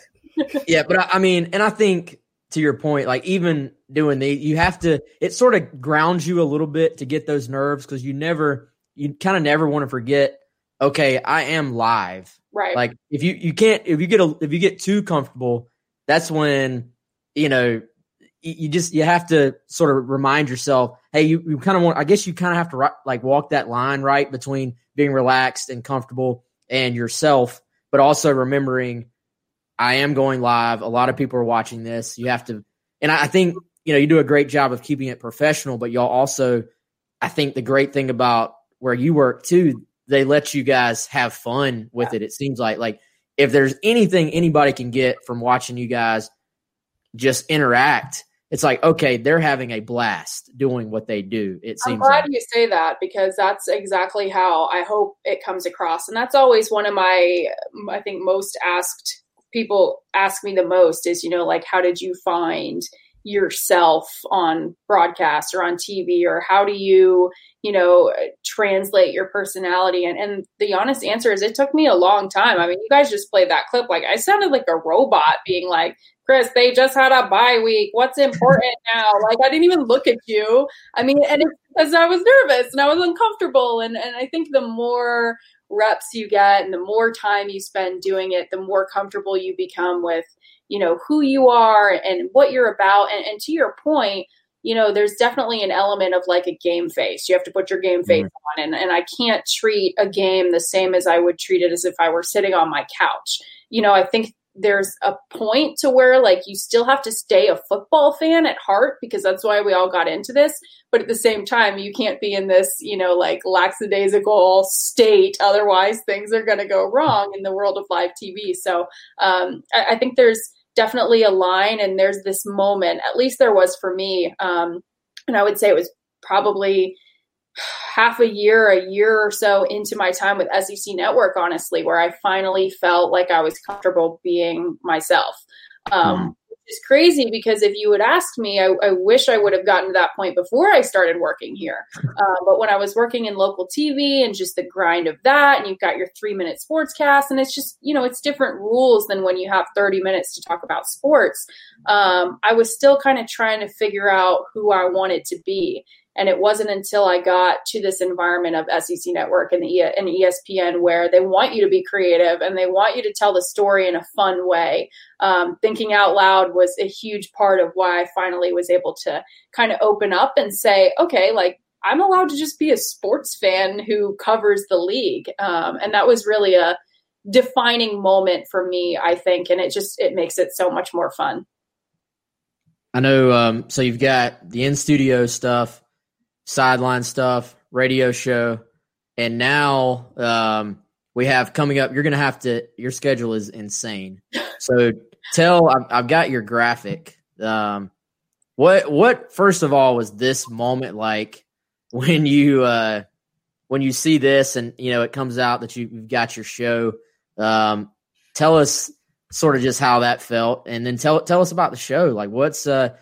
yeah, but I, I, mean, and I think to your point, like even doing the, you have to. It sort of grounds you a little bit to get those nerves because you never, you kind of never want to forget. Okay, I am live. Right. Like if you you can't if you get a if you get too comfortable, that's when you know you just you have to sort of remind yourself hey you, you kind of want i guess you kind of have to like walk that line right between being relaxed and comfortable and yourself but also remembering i am going live. A lot of people are watching this. You have to and i, I think you know you do a great job of keeping it professional but y'all also i think the great thing about where you work too they let you guys have fun with it it seems like like if there's anything anybody can get from watching you guys just interact it's like okay they're having a blast doing what they do it seems i'm glad like. you say that because that's exactly how i hope it comes across and that's always one of my i think most asked people ask me the most is you know like how did you find yourself on broadcast or on tv or how do you you know translate your personality and and the honest answer is it took me a long time i mean you guys just played that clip like i sounded like a robot being like Chris, they just had a bye week. What's important now? Like, I didn't even look at you. I mean, and it's because I was nervous and I was uncomfortable. And, and I think the more reps you get and the more time you spend doing it, the more comfortable you become with, you know, who you are and what you're about. And, and to your point, you know, there's definitely an element of like a game face. You have to put your game face mm-hmm. on. And, and I can't treat a game the same as I would treat it as if I were sitting on my couch. You know, I think there's a point to where like you still have to stay a football fan at heart because that's why we all got into this but at the same time you can't be in this you know like lackadaisical state otherwise things are going to go wrong in the world of live tv so um, I, I, think there's definitely a line and there's this moment at least there was for me um, and i would say it was probably half a year, a year or so into my time with SEC Network, honestly, where I finally felt like I was comfortable being myself. Um, mm. Is crazy because if you would ask me, I, I, wish I would have gotten to that point before I started working here. Uh, but when I was working in local TV and just the grind of that, and you've got your three minute sportscast, and it's just, you know, it's different rules than when you have 30 minutes to talk about sports. Um, I was still kind of trying to figure out who I wanted to be. And it wasn't until I got to this environment of SEC Network and, the, and ESPN where they want you to be creative and they want you to tell the story in a fun way. Um, thinking out loud was a huge part of why I finally was able to kind of open up and say, okay, like I'm allowed to just be a sports fan who covers the league. Um, and that was really a defining moment for me, I think. And it just, it makes it so much more fun. I know. Um, so you've got the in studio stuff sideline stuff, radio show, and now um, we have coming up. You're going to have to. Your schedule is insane. So tell. I've, I've got your graphic. Um, what what first of all was this moment like when you uh, when you see this and you know it comes out that you, have got your show? Um, tell us sort of just how that felt, and then tell tell us about the show. Like what's uh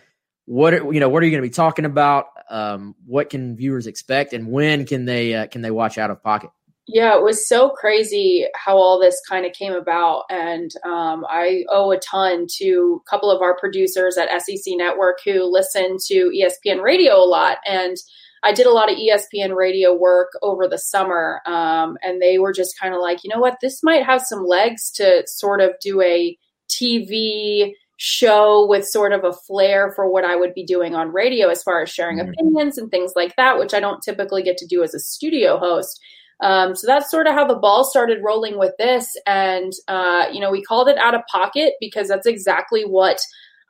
what you know what are you going to be talking about um, what can viewers expect, and when can they uh, can they watch Out of Pocket? Yeah, it was so crazy how all this kind of came about. And um, I owe a ton to a couple of our producers at SEC Network who listen to ESPN radio a lot. And I did a lot of ESPN radio work over the summer. Um, and they were just kind of like, you know what, this might have some legs to sort of do a TV show with sort of a flair for what I would be doing on radio as far as sharing mm-hmm. opinions and things like that, which I don't typically get to do as a studio host. Um, so that's sort of how the ball started rolling with this. And, uh, you know, we called it out of pocket because that's exactly what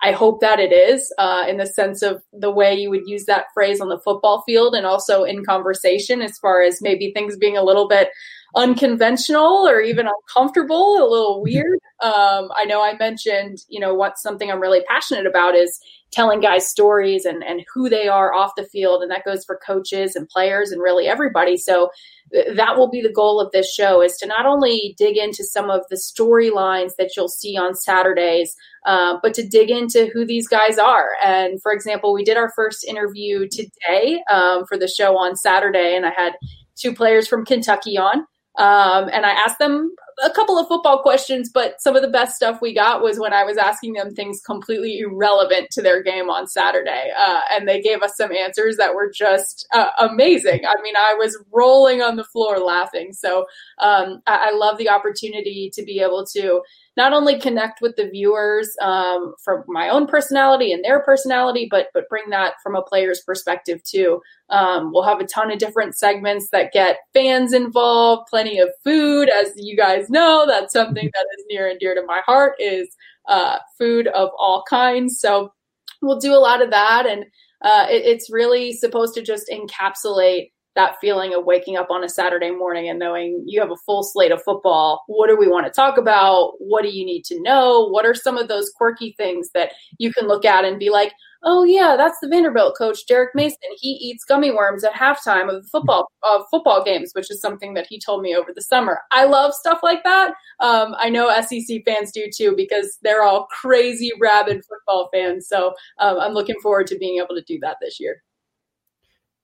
I hope that it is, uh, in the sense of the way you would use that phrase on the football field and also in conversation, as far as maybe things being a little bit unconventional or even uncomfortable, a little weird. Um, I know I mentioned, you know, what's something I'm really passionate about is telling guys stories and, and who they are off the field. And that goes for coaches and players and really everybody. So th- that will be the goal of this show is to not only dig into some of the storylines that you'll see on Saturdays, uh, but to dig into who these guys are. And for example, we did our first interview today um, for the show on Saturday, and I had two players from Kentucky on. Um, and I asked them a couple of football questions, but some of the best stuff we got was when I was asking them things completely irrelevant to their game on Saturday. Uh, and they gave us some answers that were just uh, amazing. I mean, I was rolling on the floor laughing. So um, I-, I love the opportunity to be able to not only connect with the viewers um, from my own personality and their personality, but but bring that from a player's perspective too. Um, we'll have a ton of different segments that get fans involved, plenty of food, as you guys know. That's something that is near and dear to my heart is uh, food of all kinds. So we'll do a lot of that, and uh, it, it's really supposed to just encapsulate that feeling of waking up on a Saturday morning and knowing you have a full slate of football. What do we want to talk about? What do you need to know? What are some of those quirky things that you can look at and be like, oh yeah, that's the Vanderbilt coach, Derek Mason. He eats gummy worms at halftime of football of football games, which is something that he told me over the summer. I love stuff like that. Um, I know SEC fans do too because they're all crazy rabid football fans. So um, I'm looking forward to being able to do that this year.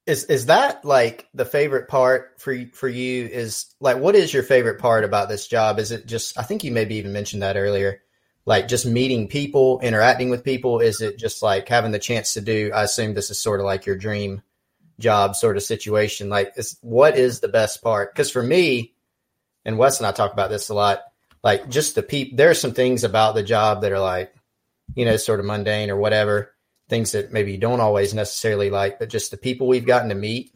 Is is that like the favorite part for for you? Is like what is your favorite part about this job? Is it just I think you maybe even mentioned that earlier, like just meeting people, interacting with people. Is it just like having the chance to do? I assume this is sort of like your dream job sort of situation. Like, is, what is the best part? Because for me, and Wes and I talk about this a lot. Like just the people. There are some things about the job that are like, you know, sort of mundane or whatever things that maybe you don't always necessarily like, but just the people we've gotten to meet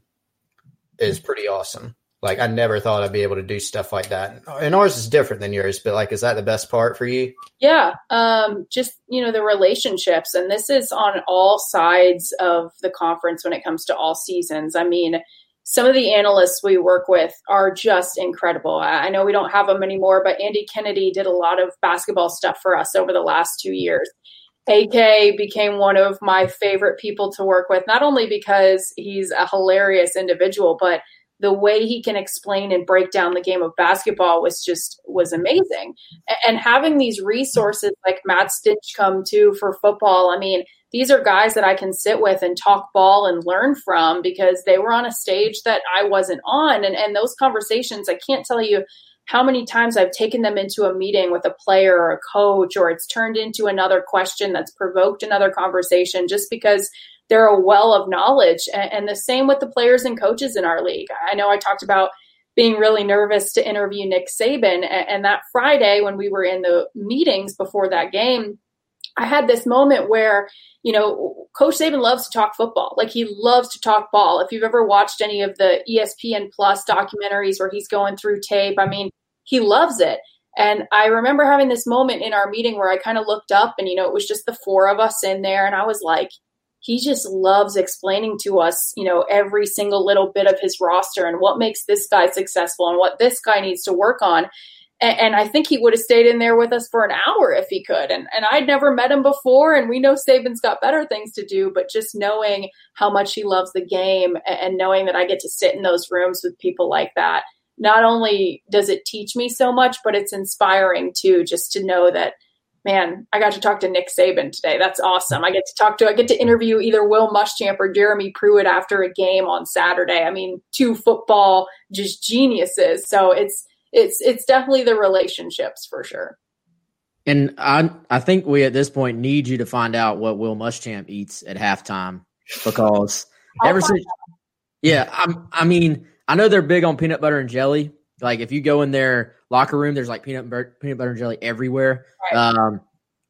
is pretty awesome. Like I never thought I'd be able to do stuff like that. And ours is different than yours, but like is that the best part for you? Yeah. Um just, you know, the relationships and this is on all sides of the conference when it comes to all seasons. I mean, some of the analysts we work with are just incredible. I know we don't have them anymore, but Andy Kennedy did a lot of basketball stuff for us over the last 2 years AK became one of my favorite people to work with, not only because he's a hilarious individual, but the way he can explain and break down the game of basketball was just was amazing. And having these resources like Matt Stinchcomb too for football, I mean, these are guys that I can sit with and talk ball and learn from because they were on a stage that I wasn't on. And and those conversations, I can't tell you how many times I've taken them into a meeting with a player or a coach, or it's turned into another question that's provoked another conversation just because they're a well of knowledge. And, the same with the players and coaches in our league. I know I talked about being really nervous to interview Nick Saban. And that Friday, when we were in the meetings before that game, I had this moment where, you know, Coach Saban loves to talk football. Like he loves to talk ball. If you've ever watched any of the ESPN Plus documentaries where he's going through tape, I mean, he loves it. And I remember having this moment in our meeting where I kind of looked up and, you know, it was just the four of us in there. And I was like, he just loves explaining to us, you know, every single little bit of his roster and what makes this guy successful and what this guy needs to work on. And, and I think he would have stayed in there with us for an hour if he could. And, and I'd never met him before. And we know Saban's got better things to do, but just knowing how much he loves the game and, and knowing that I get to sit in those rooms with people like that not only does it teach me so much, but it's inspiring too, just to know that, man, I got to talk to Nick Saban today. That's awesome. I get to talk to, I get to interview either Will Muschamp or Jeremy Pruitt after a game on Saturday. I mean, two football just geniuses. So it's, it's, it's definitely the relationships for sure. And I, I think we at this point need you to find out what Will Muschamp eats at halftime because ever since, yeah, I'm, I mean, I know they're big on peanut butter and jelly. Like if you go in their locker room, there's like peanut butter, peanut butter and jelly everywhere. Right. Um,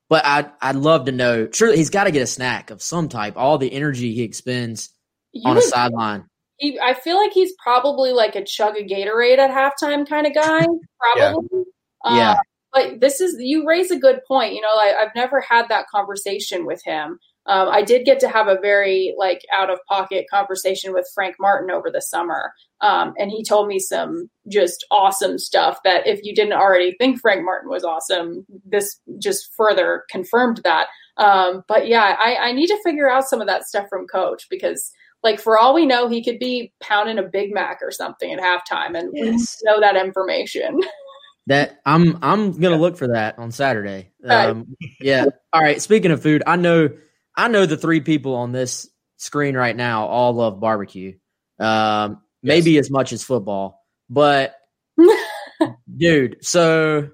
but I'd I'd love to know. Sure, he's got to get a snack of some type. All the energy he expends you on a sideline. He, I feel like he's probably like a chug a Gatorade at halftime kind of guy. Probably. yeah. Uh, yeah. But this is you raise a good point. You know, I, I've never had that conversation with him. Um, I did get to have a very like out of pocket conversation with Frank Martin over the summer, um, and he told me some just awesome stuff that if you didn't already think Frank Martin was awesome, this just further confirmed that. Um, but yeah, I, I need to figure out some of that stuff from Coach because like for all we know, he could be pounding a Big Mac or something at halftime, and yes. we know that information. That I'm I'm gonna look for that on Saturday. Um, yeah. All right. Speaking of food, I know I know the three people on this screen right now all love barbecue. Um, maybe yes. as much as football, but dude, so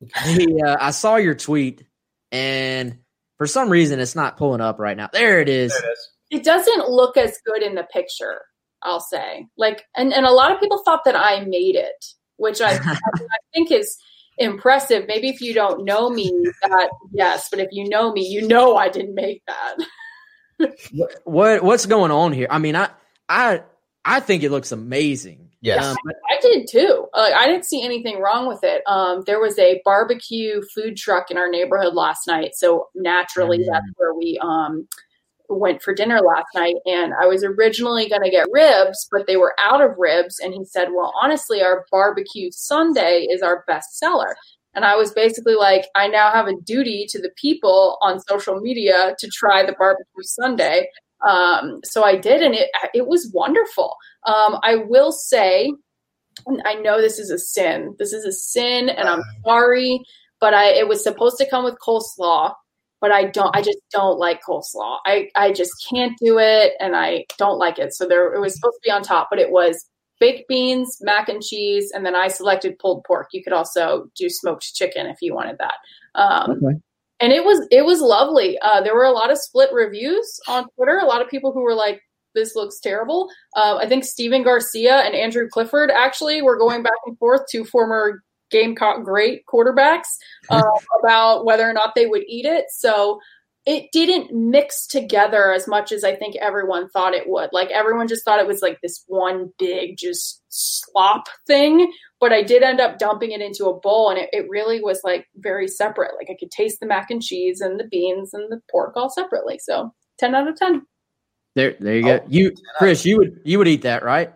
the, uh, I saw your tweet and for some reason it's not pulling up right now. There it is. There it is. It doesn't look as good in the picture, I'll say. Like, and, and a lot of people thought that I made it, which I, I think is impressive. Maybe if you don't know me, that yes, but if you know me, you know I didn't make that. what what's going on here? I mean, I I I think it looks amazing. Yes, um, I did too. Uh, I didn't see anything wrong with it. Um, there was a barbecue food truck in our neighborhood last night, so naturally mm-hmm. that's where we um went for dinner last night and I was originally going to get ribs, but they were out of ribs. And he said, Well, honestly, our barbecue sundae is our best seller. And I was basically like, I now have a duty to the people on social media to try the barbecue sundae. Um, so I did, and it it was wonderful. Um, I will say, I know this is a sin. This is a sin, and I'm sorry, but I it was supposed to come with coleslaw but I don't I just don't like coleslaw. I, I just can't do it and I don't like it. So there it was supposed to be on top, but it was baked beans, mac and cheese, and then I selected pulled pork. You could also do smoked chicken if you wanted that. Um, okay. And it was it was lovely. Uh, there were a lot of split reviews on Twitter. A lot of people who were like, "This looks terrible." Uh, I think Stephen Garcia and Andrew Clifford actually were going back and forth to former Gamecock great quarterbacks uh, about whether or not they would eat it. So it didn't mix together as much as I think everyone thought it would. Like everyone just thought it was like this one big just slop thing. But I did end up dumping it into a bowl and it, it really was like very separate. Like I could taste the mac and cheese and the beans and the pork all separately. So ten out of ten. There there you go. Oh, you Chris, you would you would eat that, right?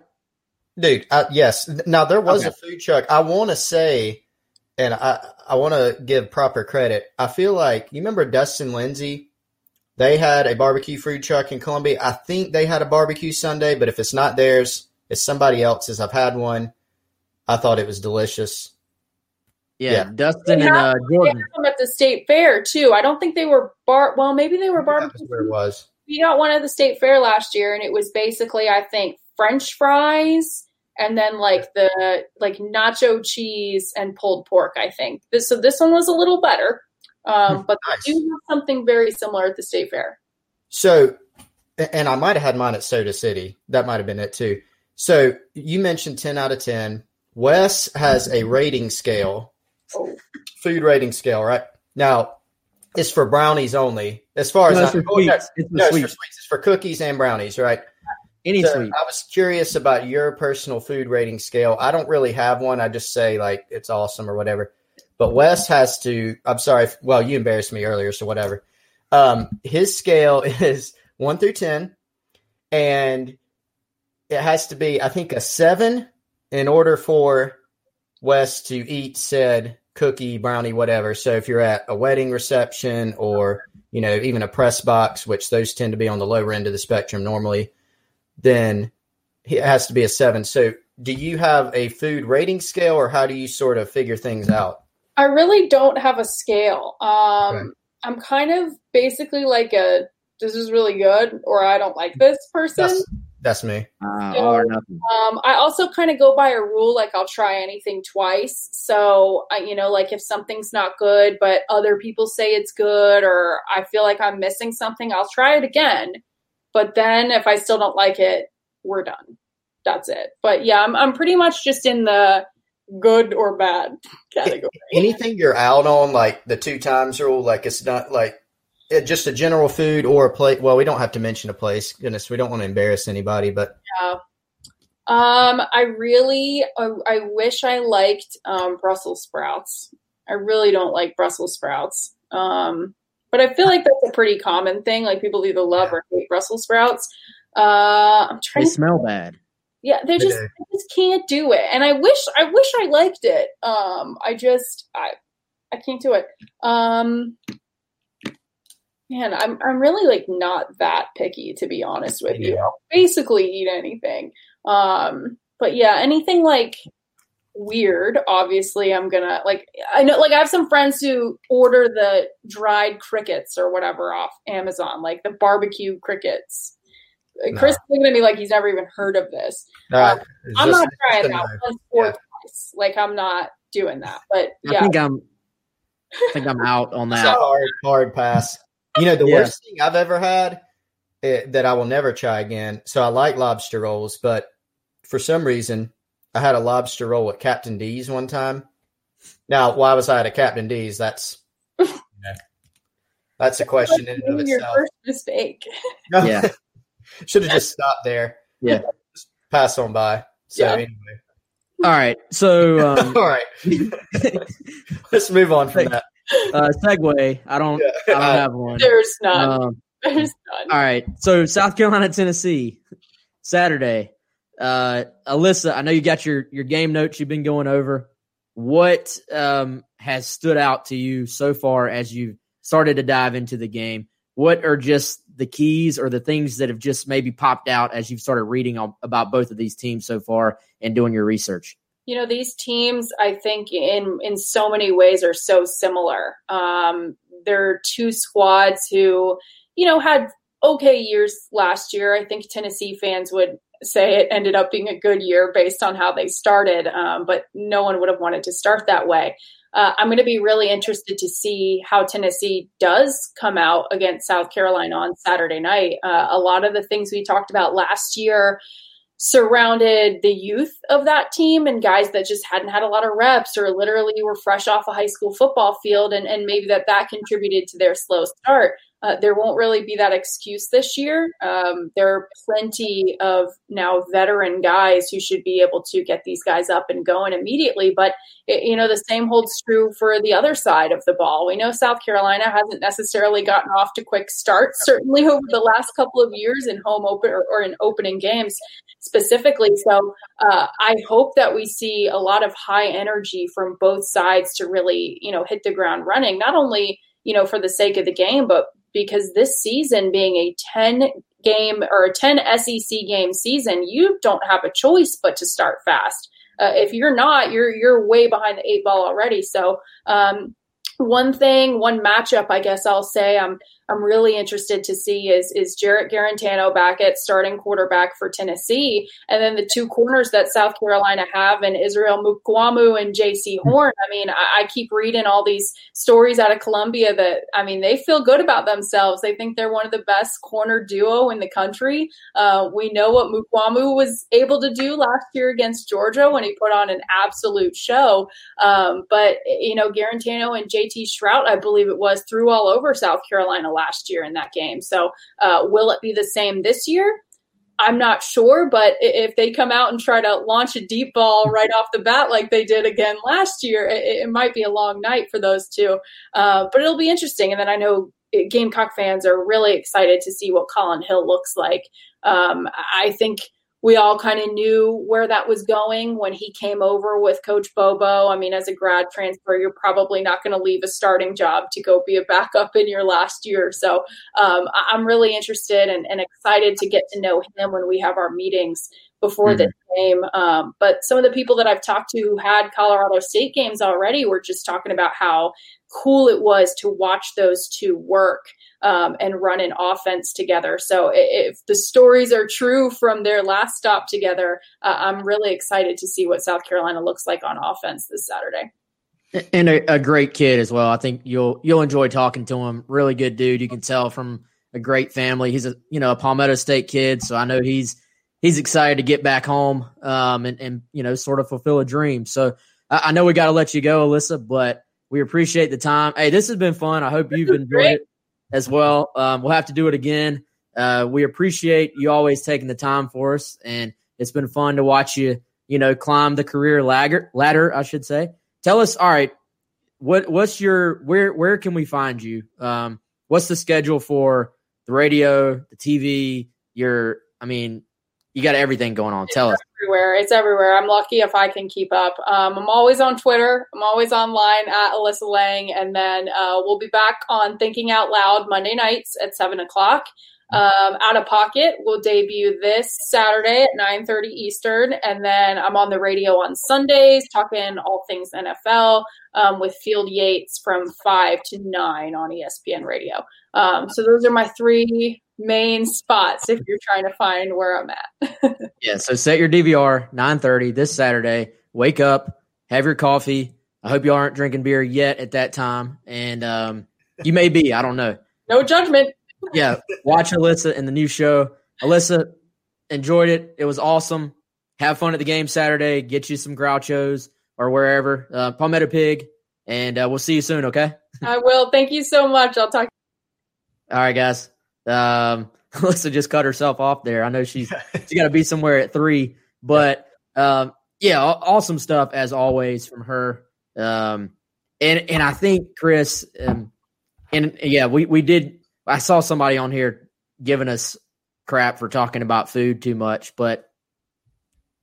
Dude, uh, yes. Now there was okay. a food truck. I want to say, and I I want to give proper credit. I feel like you remember Dustin Lindsay They had a barbecue food truck in Columbia. I think they had a barbecue sundae, but if it's not theirs, it's somebody else's. I've had one. I thought it was delicious. Yeah, Yeah. Dustin They and have- uh, They Jordan. had them at the state fair too. I don't think they were bar. Well, maybe they were That barbecue. was where it was. We got one at the state fair last year, and it was basically, I think, French fries and then like the like nacho cheese and pulled pork. I think this. So this one was a little better, um, but Nice. they do have something very similar at the state fair. So, and I might have had mine at Soda City. That might have been it too. So you mentioned 10 out of 10. Wes has a rating scale, Oh. food rating scale, right? Now, it's for brownies only. As far as No, I it's for oh, no. It's for no, it's for sweets. sweets. It's for cookies and brownies, right? Any So sweet. I was curious about your personal food rating scale. I don't really have one. I just say like it's awesome or whatever. But Wes has to. I'm sorry. Well, you embarrassed me earlier, so whatever. Um, his scale is one through ten, and it has to be, I think, a seven in order for Wes to eat said cookie, brownie, whatever. So if you're at a wedding reception or you know even a press box, which those tend to be on the lower end of the spectrum normally, then it has to be a seven. So do you have a food rating scale, or how do you sort of figure things out? I really don't have a scale. Um, Okay. I'm kind of basically like a this is really good or I don't like this person. That's that's me. Uh, all or nothing. Um, I also kind of go by a rule like I'll try anything twice. So, I, you know, like if something's not good, but other people say it's good, or I feel like I'm missing something, I'll try it again. But then if I still don't like it, we're done. That's it. But yeah, I'm, I'm pretty much just in the good or bad category. Anything you're out on, like the two times rule, like it's not like it, just a general food or a plate. Well, we don't have to mention a place. Goodness, we don't want to embarrass anybody, but Yeah. Um, I really, I, I wish I liked um, Brussels sprouts. I really don't like Brussels sprouts. Um, but I feel like that's a pretty common thing. Like people either love or hate Brussels sprouts. Uh, I'm They trying. To, smell bad. yeah, they They just, do. I just can't do it. And I wish, I wish I liked it. Um, I just, I, I can't do it. Um, man, I'm, I'm really like not that picky to be honest with you. I'll basically eat anything. Um, but yeah, anything like weird, obviously I'm gonna like I know like I have some friends who order the dried crickets or whatever off Amazon, like the barbecue crickets. Uh, No. Chris is looking at me like he's never even heard of this. it's I'm just- not trying that no. once or Yeah. twice. Like I'm not doing that. But yeah. I think I'm. I think I'm out on It's a that. hard, hard pass. You know, the Yeah. worst thing I've ever had eh, that I will never try again. So I like lobster rolls, but for some reason, I had a lobster roll at Captain D's one time. Now, why was I at a Captain D's? That's that's a question in and of your itself. first mistake. Yeah. Should have just stopped there. Yeah. Just pass on by. So Yeah. anyway. All right. So um, All right. Let's move on from that. uh, segue. I don't. I don't Uh, have one. There's none. Um, There's none. all right. So South Carolina, Tennessee, Saturday. Uh, Alyssa, I know you got your your game notes you've been going over. What um, has stood out to you so far as you've started to dive into the game? What are just the keys or the things that have just maybe popped out as you've started reading about both of these teams so far and doing your research? you know these teams i think in in so many ways are so similar um they're two squads who you know had okay years last year i think tennessee fans would say it ended up being a good year based on how they started um, but no one would have wanted to start that way. Uh, i'm going to be really interested to see how tennessee does come out against south carolina on saturday night. Uh, a lot of the things we talked about last year surrounded the youth of that team and guys that just hadn't had a lot of reps or literally were fresh off a high school football field and, and maybe that that contributed to their slow start uh, there won't really be that excuse this year um, there are plenty of now veteran guys who should be able to get these guys up and going immediately but it, you know the same holds true for the other side of the ball we know south carolina hasn't necessarily gotten off to quick starts certainly over the last couple of years in home open or, or in opening games specifically. So uh, I hope that we see a lot of high energy from both sides to really, you know, hit the ground running, not only, you know, for the sake of the game, but because this season being a 10 game or a 10 SEC game season, you don't have a choice but to start fast. Uh, if you're not, you're you're way behind the eight ball already. So um, one thing, one matchup, I guess I'll say I'm I'm really interested to see is is Jarrett Guarantano back at starting quarterback for Tennessee, and then the two corners that South Carolina have, and Israel Mukwamu and hmm. Horn. I mean, I, I, keep reading all these stories out of Columbia that I mean they feel good about themselves. They think they're one of the best corner duo in the country. Uh, we know what Mukwamu was able to do last year against Georgia when he put on an absolute show. Um, but you know, Guarantano and JT Shrout, I believe it was, threw all over South Carolina last year in that game. So, uh, will it be the same this year? I'm not sure, but if they come out and try to launch a deep ball right off the bat like they did again last year, it, it might be a long night for those two. Uh, but it'll be interesting. And then I know Gamecock fans are really excited to see what Collin Hill looks like. Um, I think we all kind of knew where that was going when he came over with Coach Bobo. I mean, as a grad transfer, you're probably not going to leave a starting job to go be a backup in your last year. So um, I'm really interested and, and, excited to get to know him when we have our meetings before mm-hmm. the game. Um, but some of the people that I've talked to who had Colorado State games already were just talking about how cool it was to watch those two work um, and run an offense together. So if the stories are true from their last stop together, uh, I'm really excited to see what South Carolina looks like on offense this Saturday. And a, a, great kid as well. I think you'll you'll enjoy talking to him. Really good dude. You can tell from a great family. He's a you know a Palmetto State kid, so I know he's he's excited to get back home um, and and you know sort of fulfill a dream. So I, I know we got to let you go, Alyssa, but we appreciate the time. Hey, this has been fun. I hope you've enjoyed great. it as well. Um, we'll have to do it again. Uh, we appreciate you always taking the time for us, and it's been fun to watch you, you know, climb the career ladder. Ladder, I should say. Tell us, all right, what what's your where where can we find you? Um, what's the schedule for the radio, the TV? Your, I mean, you got everything going on. Tell it's us. Everywhere. It's everywhere. I'm lucky if I can keep up. Um, I'm always on Twitter. I'm always online at Alyssa Lang. And then uh, we'll be back on Thinking Out Loud Monday nights at 7 o'clock. Um, Out of Pocket will debut this Saturday at 9.30 Eastern. And then I'm on the radio on Sundays talking all things NFL um, with Field Yates from 5 to 9 on ESPN Radio. Um, so those are my three main spots if you're trying to find where I'm at. yeah, so set your DVR 9:30 this Saturday. Wake up, have your coffee. I hope you aren't drinking beer yet at that time, and um, you may be. I don't know. No judgment. yeah, watch Alyssa in the new show. Alyssa enjoyed it. It was awesome. Have fun at the game Saturday. Get you some Grouchos or wherever. Uh, Palmetto Pig, and uh, we'll see you soon. Okay. I will. Thank you so much. I'll talk. All right, guys. Um, Alyssa just cut herself off there. I know she's she got to be somewhere at three, but um, yeah, awesome stuff as always from her. Um, and and I think Chris, um, and yeah, we we did. I saw somebody on here giving us crap for talking about food too much, but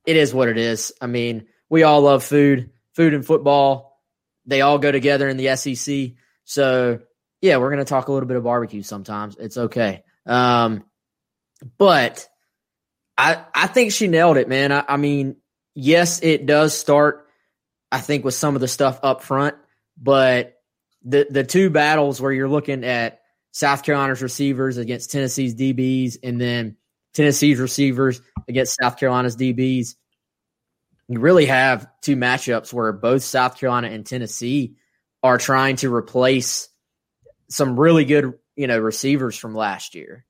it is what it is. I mean, we all love food, food and football. They all go together in the SEC. So yeah, we're going to talk a little bit of barbecue sometimes. It's okay. Um, but I I think she nailed it, man. I, I mean, yes, it does start. I think with some of the stuff up front, but the the two battles where you're looking at South Carolina's receivers against Tennessee's DBs, and then Tennessee's receivers against South Carolina's DBs, you really have two matchups where both South Carolina and Tennessee are trying to replace some really good, you know, receivers from last year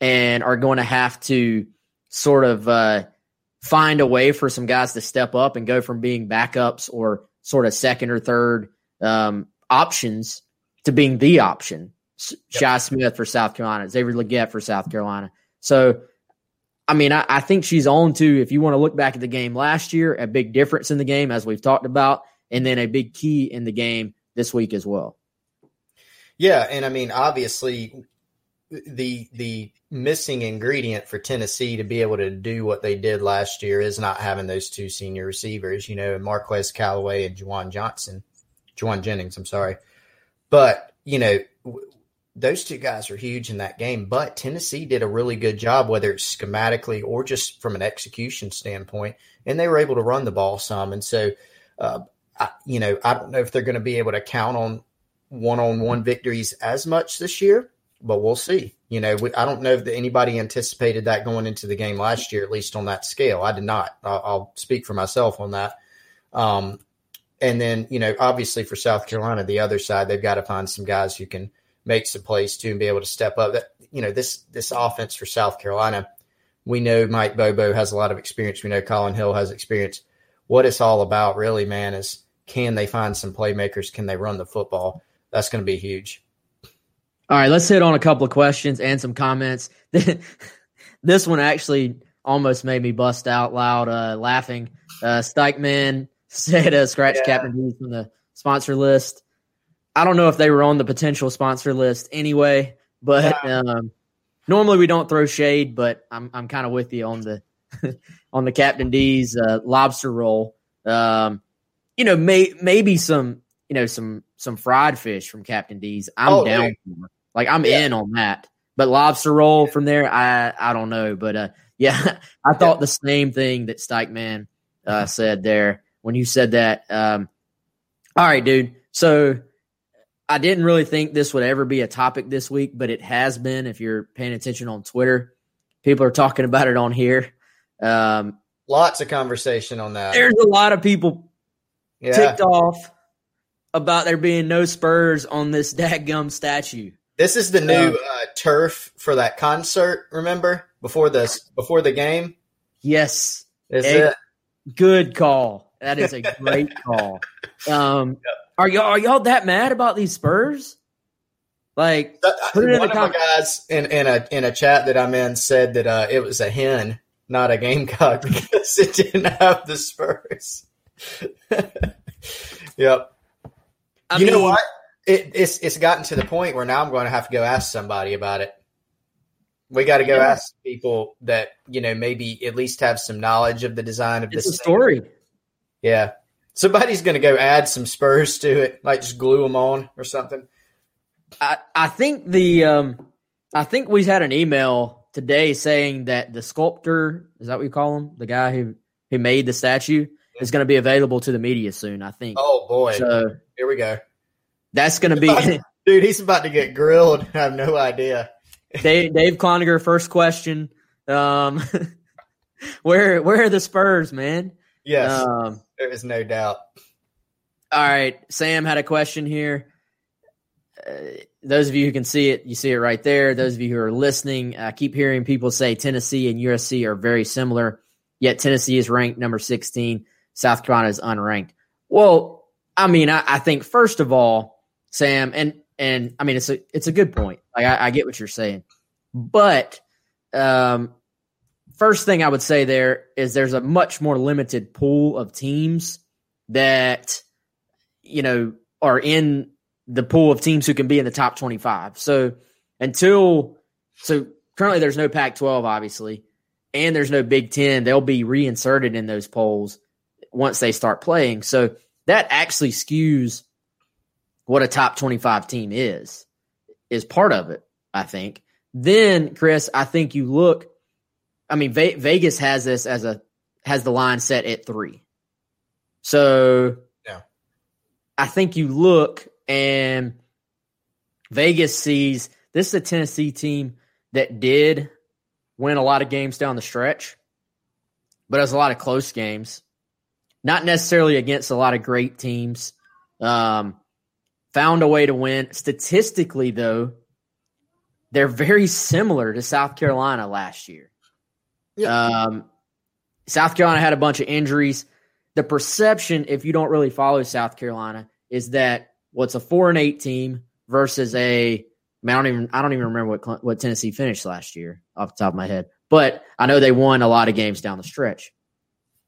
and are going to have to sort of uh, find a way for some guys to step up and go from being backups or sort of second or third um, options to being the option. Yep. Smith for South Carolina, Xavier Legette for South Carolina. So, I mean, I, I, think she's on to, if you want to look back at the game last year, a big difference in the game, as we've talked about, and then a big key in the game this week as well. Yeah, and I mean, obviously, the the missing ingredient for Tennessee to be able to do what they did last year is not having those two senior receivers, you know, Marquez Callaway and Juwan Johnson, Jauan Jennings. I'm sorry, but you know, those two guys are huge in that game. But Tennessee did a really good job, whether it's schematically or just from an execution standpoint, and they were able to run the ball some. And so, uh, I, you know, I don't know if they're going to be able to count on one-on-one victories as much this year, but we'll see. You know, we, I don't know that anybody anticipated that going into the game last year, at least on that scale. I did not. I'll, I'll speak for myself on that. Um, and then, you know, obviously for South Carolina, the other side, they've got to find some guys who can make some plays too and be able to step up. That you know, this this offense for South Carolina, we know Mike Bobo has a lot of experience. We know Collin Hill has experience. What it's all about, really, man, is can they find some playmakers? Can they run the football? That's going to be huge. All right, let's hit on a couple of questions and some comments. this one actually almost made me bust out loud uh, laughing. Uh, Stikeman said uh, scratch yeah. Captain D's from the sponsor list. I don't know if they were on the potential sponsor list anyway, but yeah. um, normally we don't throw shade, but I'm I'm kind of with you on the on the Captain D's uh, lobster roll. Um, you know, may, maybe some you know some some fried fish from Captain D's. I'm oh, down for. Like I'm yeah. in on that. But lobster roll from there, I I don't know. But uh, yeah, I thought yeah. the same thing that Stikeman uh, said there when you said that. Um, all right, dude. So I didn't really think this would ever be a topic this week, but it has been. If you're paying attention on Twitter, people are talking about it on here. Um, Lots of conversation on that. There's a lot of people yeah. ticked off about there being no Spurs on this dadgum statue. This is the new uh, turf for that concert. Remember before the before the game. Yes, is a, it? Good call. That is a great call. Um, yep. Are y'all are y'all that mad about these Spurs? Like, put it one in the of my guys in, in a in a chat that I'm in said that uh, it was a hen, not a gamecock, because it didn't have the Spurs. yep. I you mean, know what? it, it's it's gotten to the point where now I'm going to have to go ask somebody about it. We got to go yeah. ask people that you know maybe at least have some knowledge of the design of this story. Yeah, somebody's going to go add some spurs to it, like just glue them on or something. I I think the um I think we had an email today saying that the sculptor is that what you call him, the guy who who made the statue, is going to be available to the media soon. I think. Oh boy! So here we go. That's going to be dude. He's about to get grilled. I have no idea. Dave, Dave first question. Um, where where are the Spurs, man? Yes, um, there is no doubt. All right, Sam had a question here. Uh, those of you who can see it, you see it right there. Those of you who are listening, I keep hearing people say Tennessee and USC are very similar, yet Tennessee is ranked number 16, South Carolina is unranked. Well, I mean, I, I think first of all, Sam, and and I mean it's a it's a good point. Like I, I get what you're saying, but um, first thing I would say there is there's a much more limited pool of teams that you know are in the pool of teams who can be in the top 25. So until so currently there's no Pac-12 obviously, and there's no Big 10. They'll be reinserted in those polls once they start playing. So that actually skews what a top 25 team is, is part of it, I think. Then, Chris, I think you look, I mean, Ve- Vegas has this as a, has the line set at three. So, yeah. I think you look and Vegas sees this is a Tennessee team that did win a lot of games down the stretch, but it was a lot of close games. Not necessarily against a lot of great teams. Um, found a way to win. Statistically, though, they're very similar to South Carolina last year. Yeah. Um, South Carolina had a bunch of injuries. The perception, if you don't really follow South Carolina, is that what's well, a four and eight team versus a I, don't even I don't even remember what what Tennessee finished last year off the top of my head, but I know they won a lot of games down the stretch.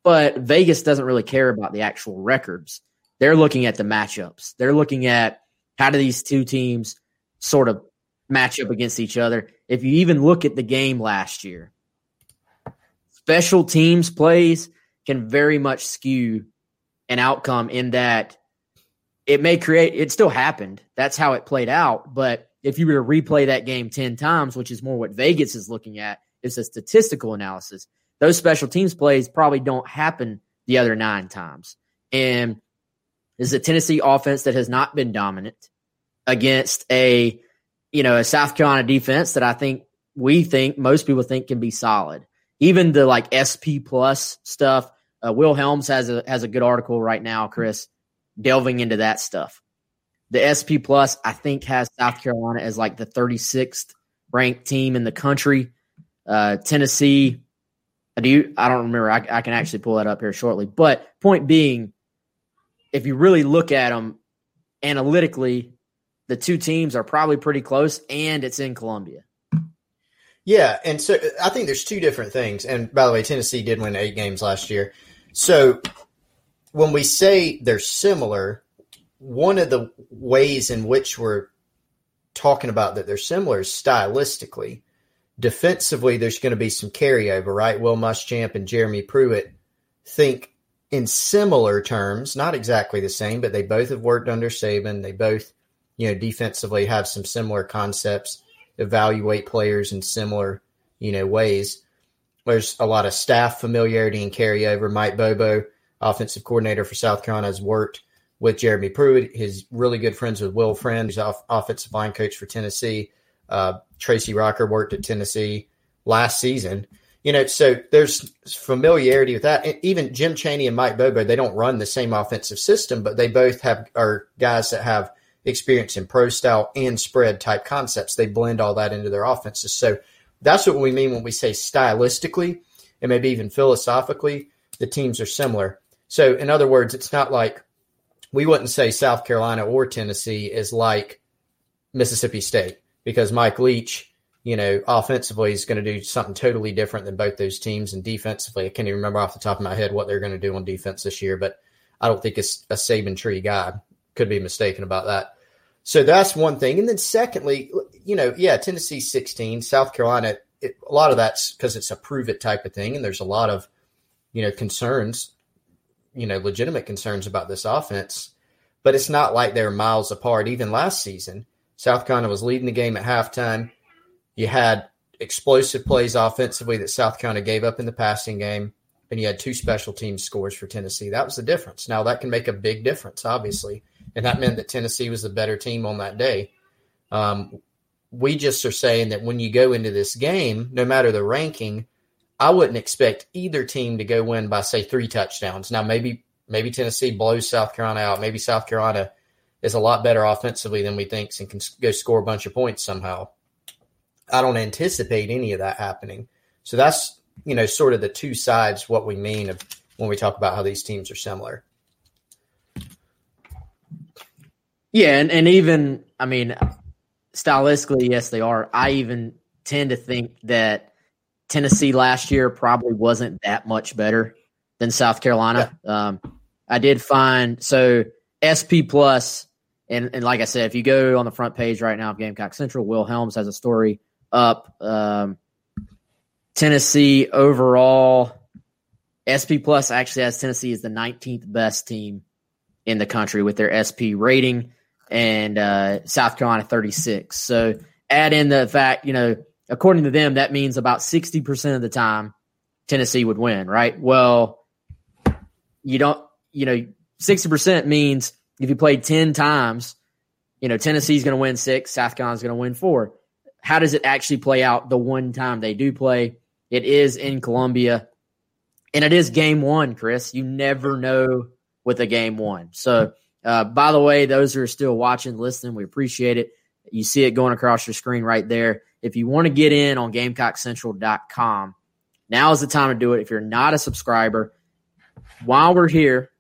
But Vegas doesn't really care about the actual records. They're looking at the matchups. They're looking at how do these two teams sort of match up against each other. If you even look at the game last year, special teams plays can very much skew an outcome in that it may create it still happened. That's how it played out, but if you were to replay that game 10 times, which is more what Vegas is looking at, it's a statistical analysis. Those special teams plays probably don't happen the other nine times. And this is a Tennessee offense that has not been dominant against a, you know, a South Carolina defense that I think we think most people think can be solid. Even the like SP plus stuff. Uh, Will Helms has a has a good article right now, Chris, delving into that stuff. The SP plus, I think, has South Carolina as like the 36th ranked team in the country. Uh, Tennessee, Do I don't remember. I, I can actually pull that up here shortly. But point being, if you really look at them analytically, the two teams are probably pretty close, and it's in Columbia. Yeah, and so I think there's two different things. And by the way, Tennessee did win eight games last year. So when we say they're similar, one of the ways in which we're talking about that they're similar is stylistically. Defensively, there's going to be some carryover, right? Will Muschamp and Jeremy Pruitt think in similar terms, not exactly the same, but they both have worked under Saban. They both, you know, defensively have some similar concepts, evaluate players in similar, you know, ways. There's a lot of staff familiarity and carryover. Mike Bobo, offensive coordinator for South Carolina, has worked with Jeremy Pruitt. He's really good friends with Will Friend, who's off, offensive line coach for Tennessee. Uh, Tracy Rocker worked at Tennessee last season. You know, so there's familiarity with that. Even Jim Chaney and Mike Bobo, they don't run the same offensive system, but they both have are guys that have experience in pro style and spread type concepts. They blend all that into their offenses. So that's what we mean when we say stylistically and maybe even philosophically, the teams are similar. So, in other words, it's not like we wouldn't say South Carolina or Tennessee is like Mississippi State because Mike Leach, you know, offensively is going to do something totally different than both those teams. And defensively, I can't even remember off the top of my head what they're going to do on defense this year, but I don't think it's a Saban tree guy. Could be mistaken about that. So that's one thing. And then secondly, you know, yeah, Tennessee 16, South Carolina, it, a lot of that's because it's a prove it type of thing. And there's a lot of, you know, concerns, you know, legitimate concerns about this offense. But it's not like they're miles apart. Even last season, South Carolina was leading the game at halftime. You had explosive plays offensively that South Carolina gave up in the passing game, and you had two special team scores for Tennessee. That was the difference. Now that can make a big difference, obviously, and that meant that Tennessee was the better team on that day. Um, we just are saying that when you go into this game, no matter the ranking, I wouldn't expect either team to go win by say three touchdowns. Now maybe maybe Tennessee blows South Carolina out. Maybe South Carolina is a lot better offensively than we think and can go score a bunch of points somehow. I don't anticipate any of that happening. So that's, you know, sort of the two sides what we mean of when we talk about how these teams are similar. Yeah, and, and even I mean stylistically, yes, they are. I even tend to think that Tennessee last year probably wasn't that much better than South Carolina. Yeah. Um, I did find so SP plus and, and like I said, if you go on the front page right now of Gamecock Central, Will Helms has a story up. Um, Tennessee overall, SP Plus actually has Tennessee as the 19th best team in the country with their SP rating, and uh, South Carolina 36. So add in the fact, you know, according to them, that means about 60% of the time Tennessee would win, right? Well, you don't, you know, 60% means if you play 10 times, you know, Tennessee's going to win six, South Carolina's going to win four. How does it actually play out the one time they do play? It is in Columbia, and it is game one, Chris. You never know with a game one. So, uh, by the way, those who are still watching, listening, we appreciate it. You see it going across your screen right there. If you want to get in on GamecockCentral.com, now is the time to do it. If you're not a subscriber, while we're here,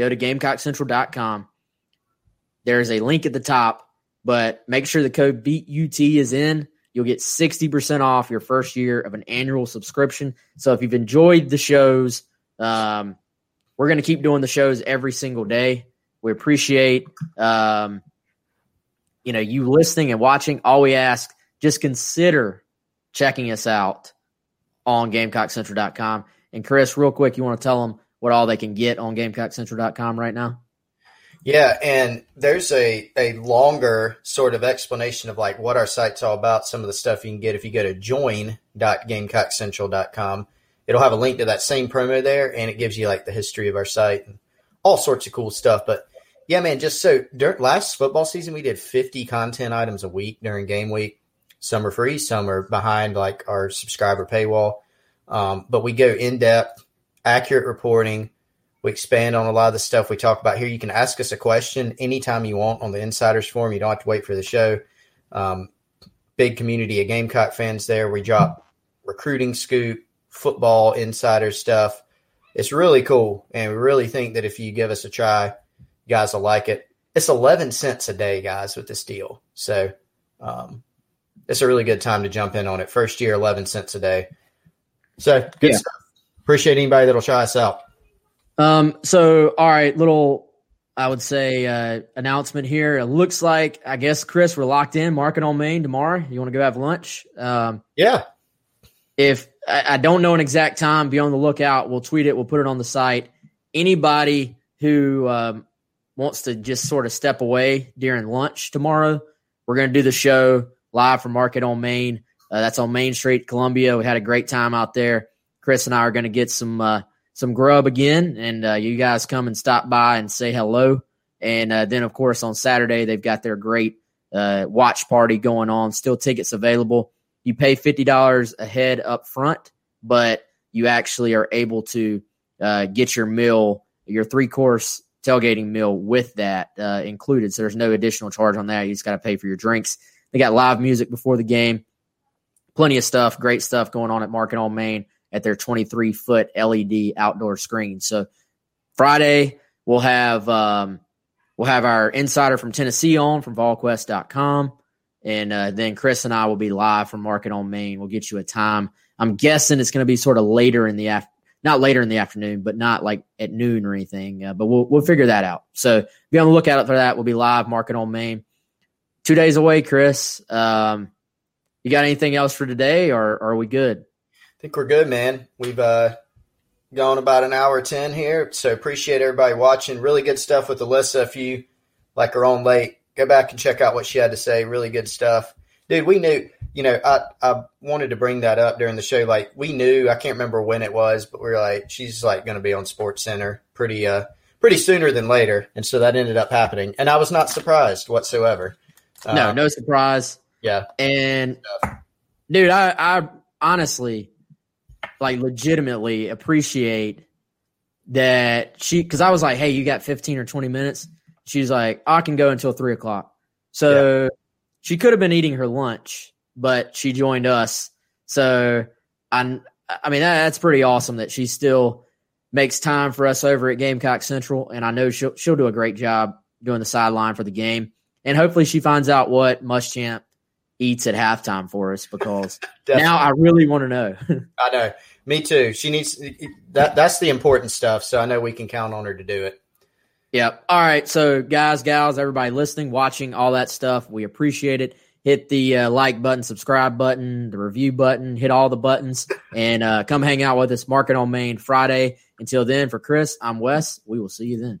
go to GamecockCentral.com. There's a link at the top, but make sure the code BEATUT is in. You'll get 60% off your first year of an annual subscription. So if you've enjoyed the shows, um, we're going to keep doing the shows every single day. We appreciate, um, you know, you listening and watching. All we ask, just consider checking us out on GamecockCentral.com. And Chris, real quick, you want to tell them what all they can get on GamecockCentral.com right now? Yeah, and there's a, a longer sort of explanation of like what our site's all about, some of the stuff you can get if you go to join.gamecockcentral.com. It'll have a link to that same promo there, and it gives you like the history of our site and all sorts of cool stuff. But yeah, man, just so during last football season, we did 50 content items a week during game week. Some are free, some are behind like our subscriber paywall. Um, but we go in depth, accurate reporting. We expand on a lot of the stuff we talk about here. You can ask us a question anytime you want on the Insiders Forum. You don't have to wait for the show. Um, big community of Gamecock fans there. We drop recruiting scoop, football insider stuff. It's really cool. And we really think that if you give us a try, you guys will like it. It's 11 cents a day, guys, with this deal. So um, it's a really good time to jump in on it. First year, 11 cents a day. So good yeah. stuff. Appreciate anybody that'll try us out. Um, so, all right, little, I would say, uh, announcement here. It looks like, I guess, Chris, we're locked in, Market on Main tomorrow. You want to go have lunch? Um, yeah. If I, I don't know an exact time, be on the lookout. We'll tweet it, we'll put it on the site. Anybody who um, wants to just sort of step away during lunch tomorrow, we're going to do the show live from Market on Main. Uh, that's on Main Street, Columbia. We had a great time out there. Chris and I are going to get some uh, some grub again, and uh, you guys come and stop by and say hello. And uh, then, of course, on Saturday they've got their great uh, watch party going on. Still tickets available. You pay fifty dollars a head up front, but you actually are able to uh, get your meal, your three course tailgating meal with that uh, included. So there's no additional charge on that. You just got to pay for your drinks. They got live music before the game. Plenty of stuff, great stuff going on at Market on Main at their 23 foot LED outdoor screen. So Friday we'll have um, we'll have our insider from Tennessee on from VolQuest.com. And uh, then Chris and I will be live from Market on Main. We'll get you a time. I'm guessing it's going to be sort of later in the after, not later in the afternoon, but not like at noon or anything. Uh, but we'll we'll figure that out. So be on the lookout for that. We'll be live Market on Main. Two days away, Chris. Um, you got anything else for today, or, or are we good? I think we're good, man. We've uh, gone about an hour ten here, so appreciate everybody watching. Really good stuff with Alyssa. If you like her on late, go back and check out what she had to say. Really good stuff, dude. We knew, you know, I I wanted to bring that up during the show. Like we knew, I can't remember when it was, but we are like, she's like going to be on Sports Center pretty uh pretty sooner than later, and so that ended up happening, and I was not surprised whatsoever. No, uh, no surprise. Yeah, and dude, I I honestly like legitimately appreciate that she because I was like, hey, you got fifteen or twenty minutes She's like, I can go until three o'clock. So yeah. she could have been eating her lunch, but she joined us. So I, I mean, that, that's pretty awesome that she still makes time for us over at Gamecock Central, and I know she'll she'll do a great job doing the sideline for the game. And hopefully, she finds out what Muschamp eats at halftime for us because now I really want to know. I know, me too. She needs that. That's the important stuff. So I know we can count on her to do it. Yep. All right. So, guys, gals, everybody listening, watching, all that stuff, we appreciate it. Hit the uh, like button, subscribe button, the review button, hit all the buttons, and uh, come hang out with us. Market on Main Friday. Until then, for Chris, I'm Wes. We will see you then.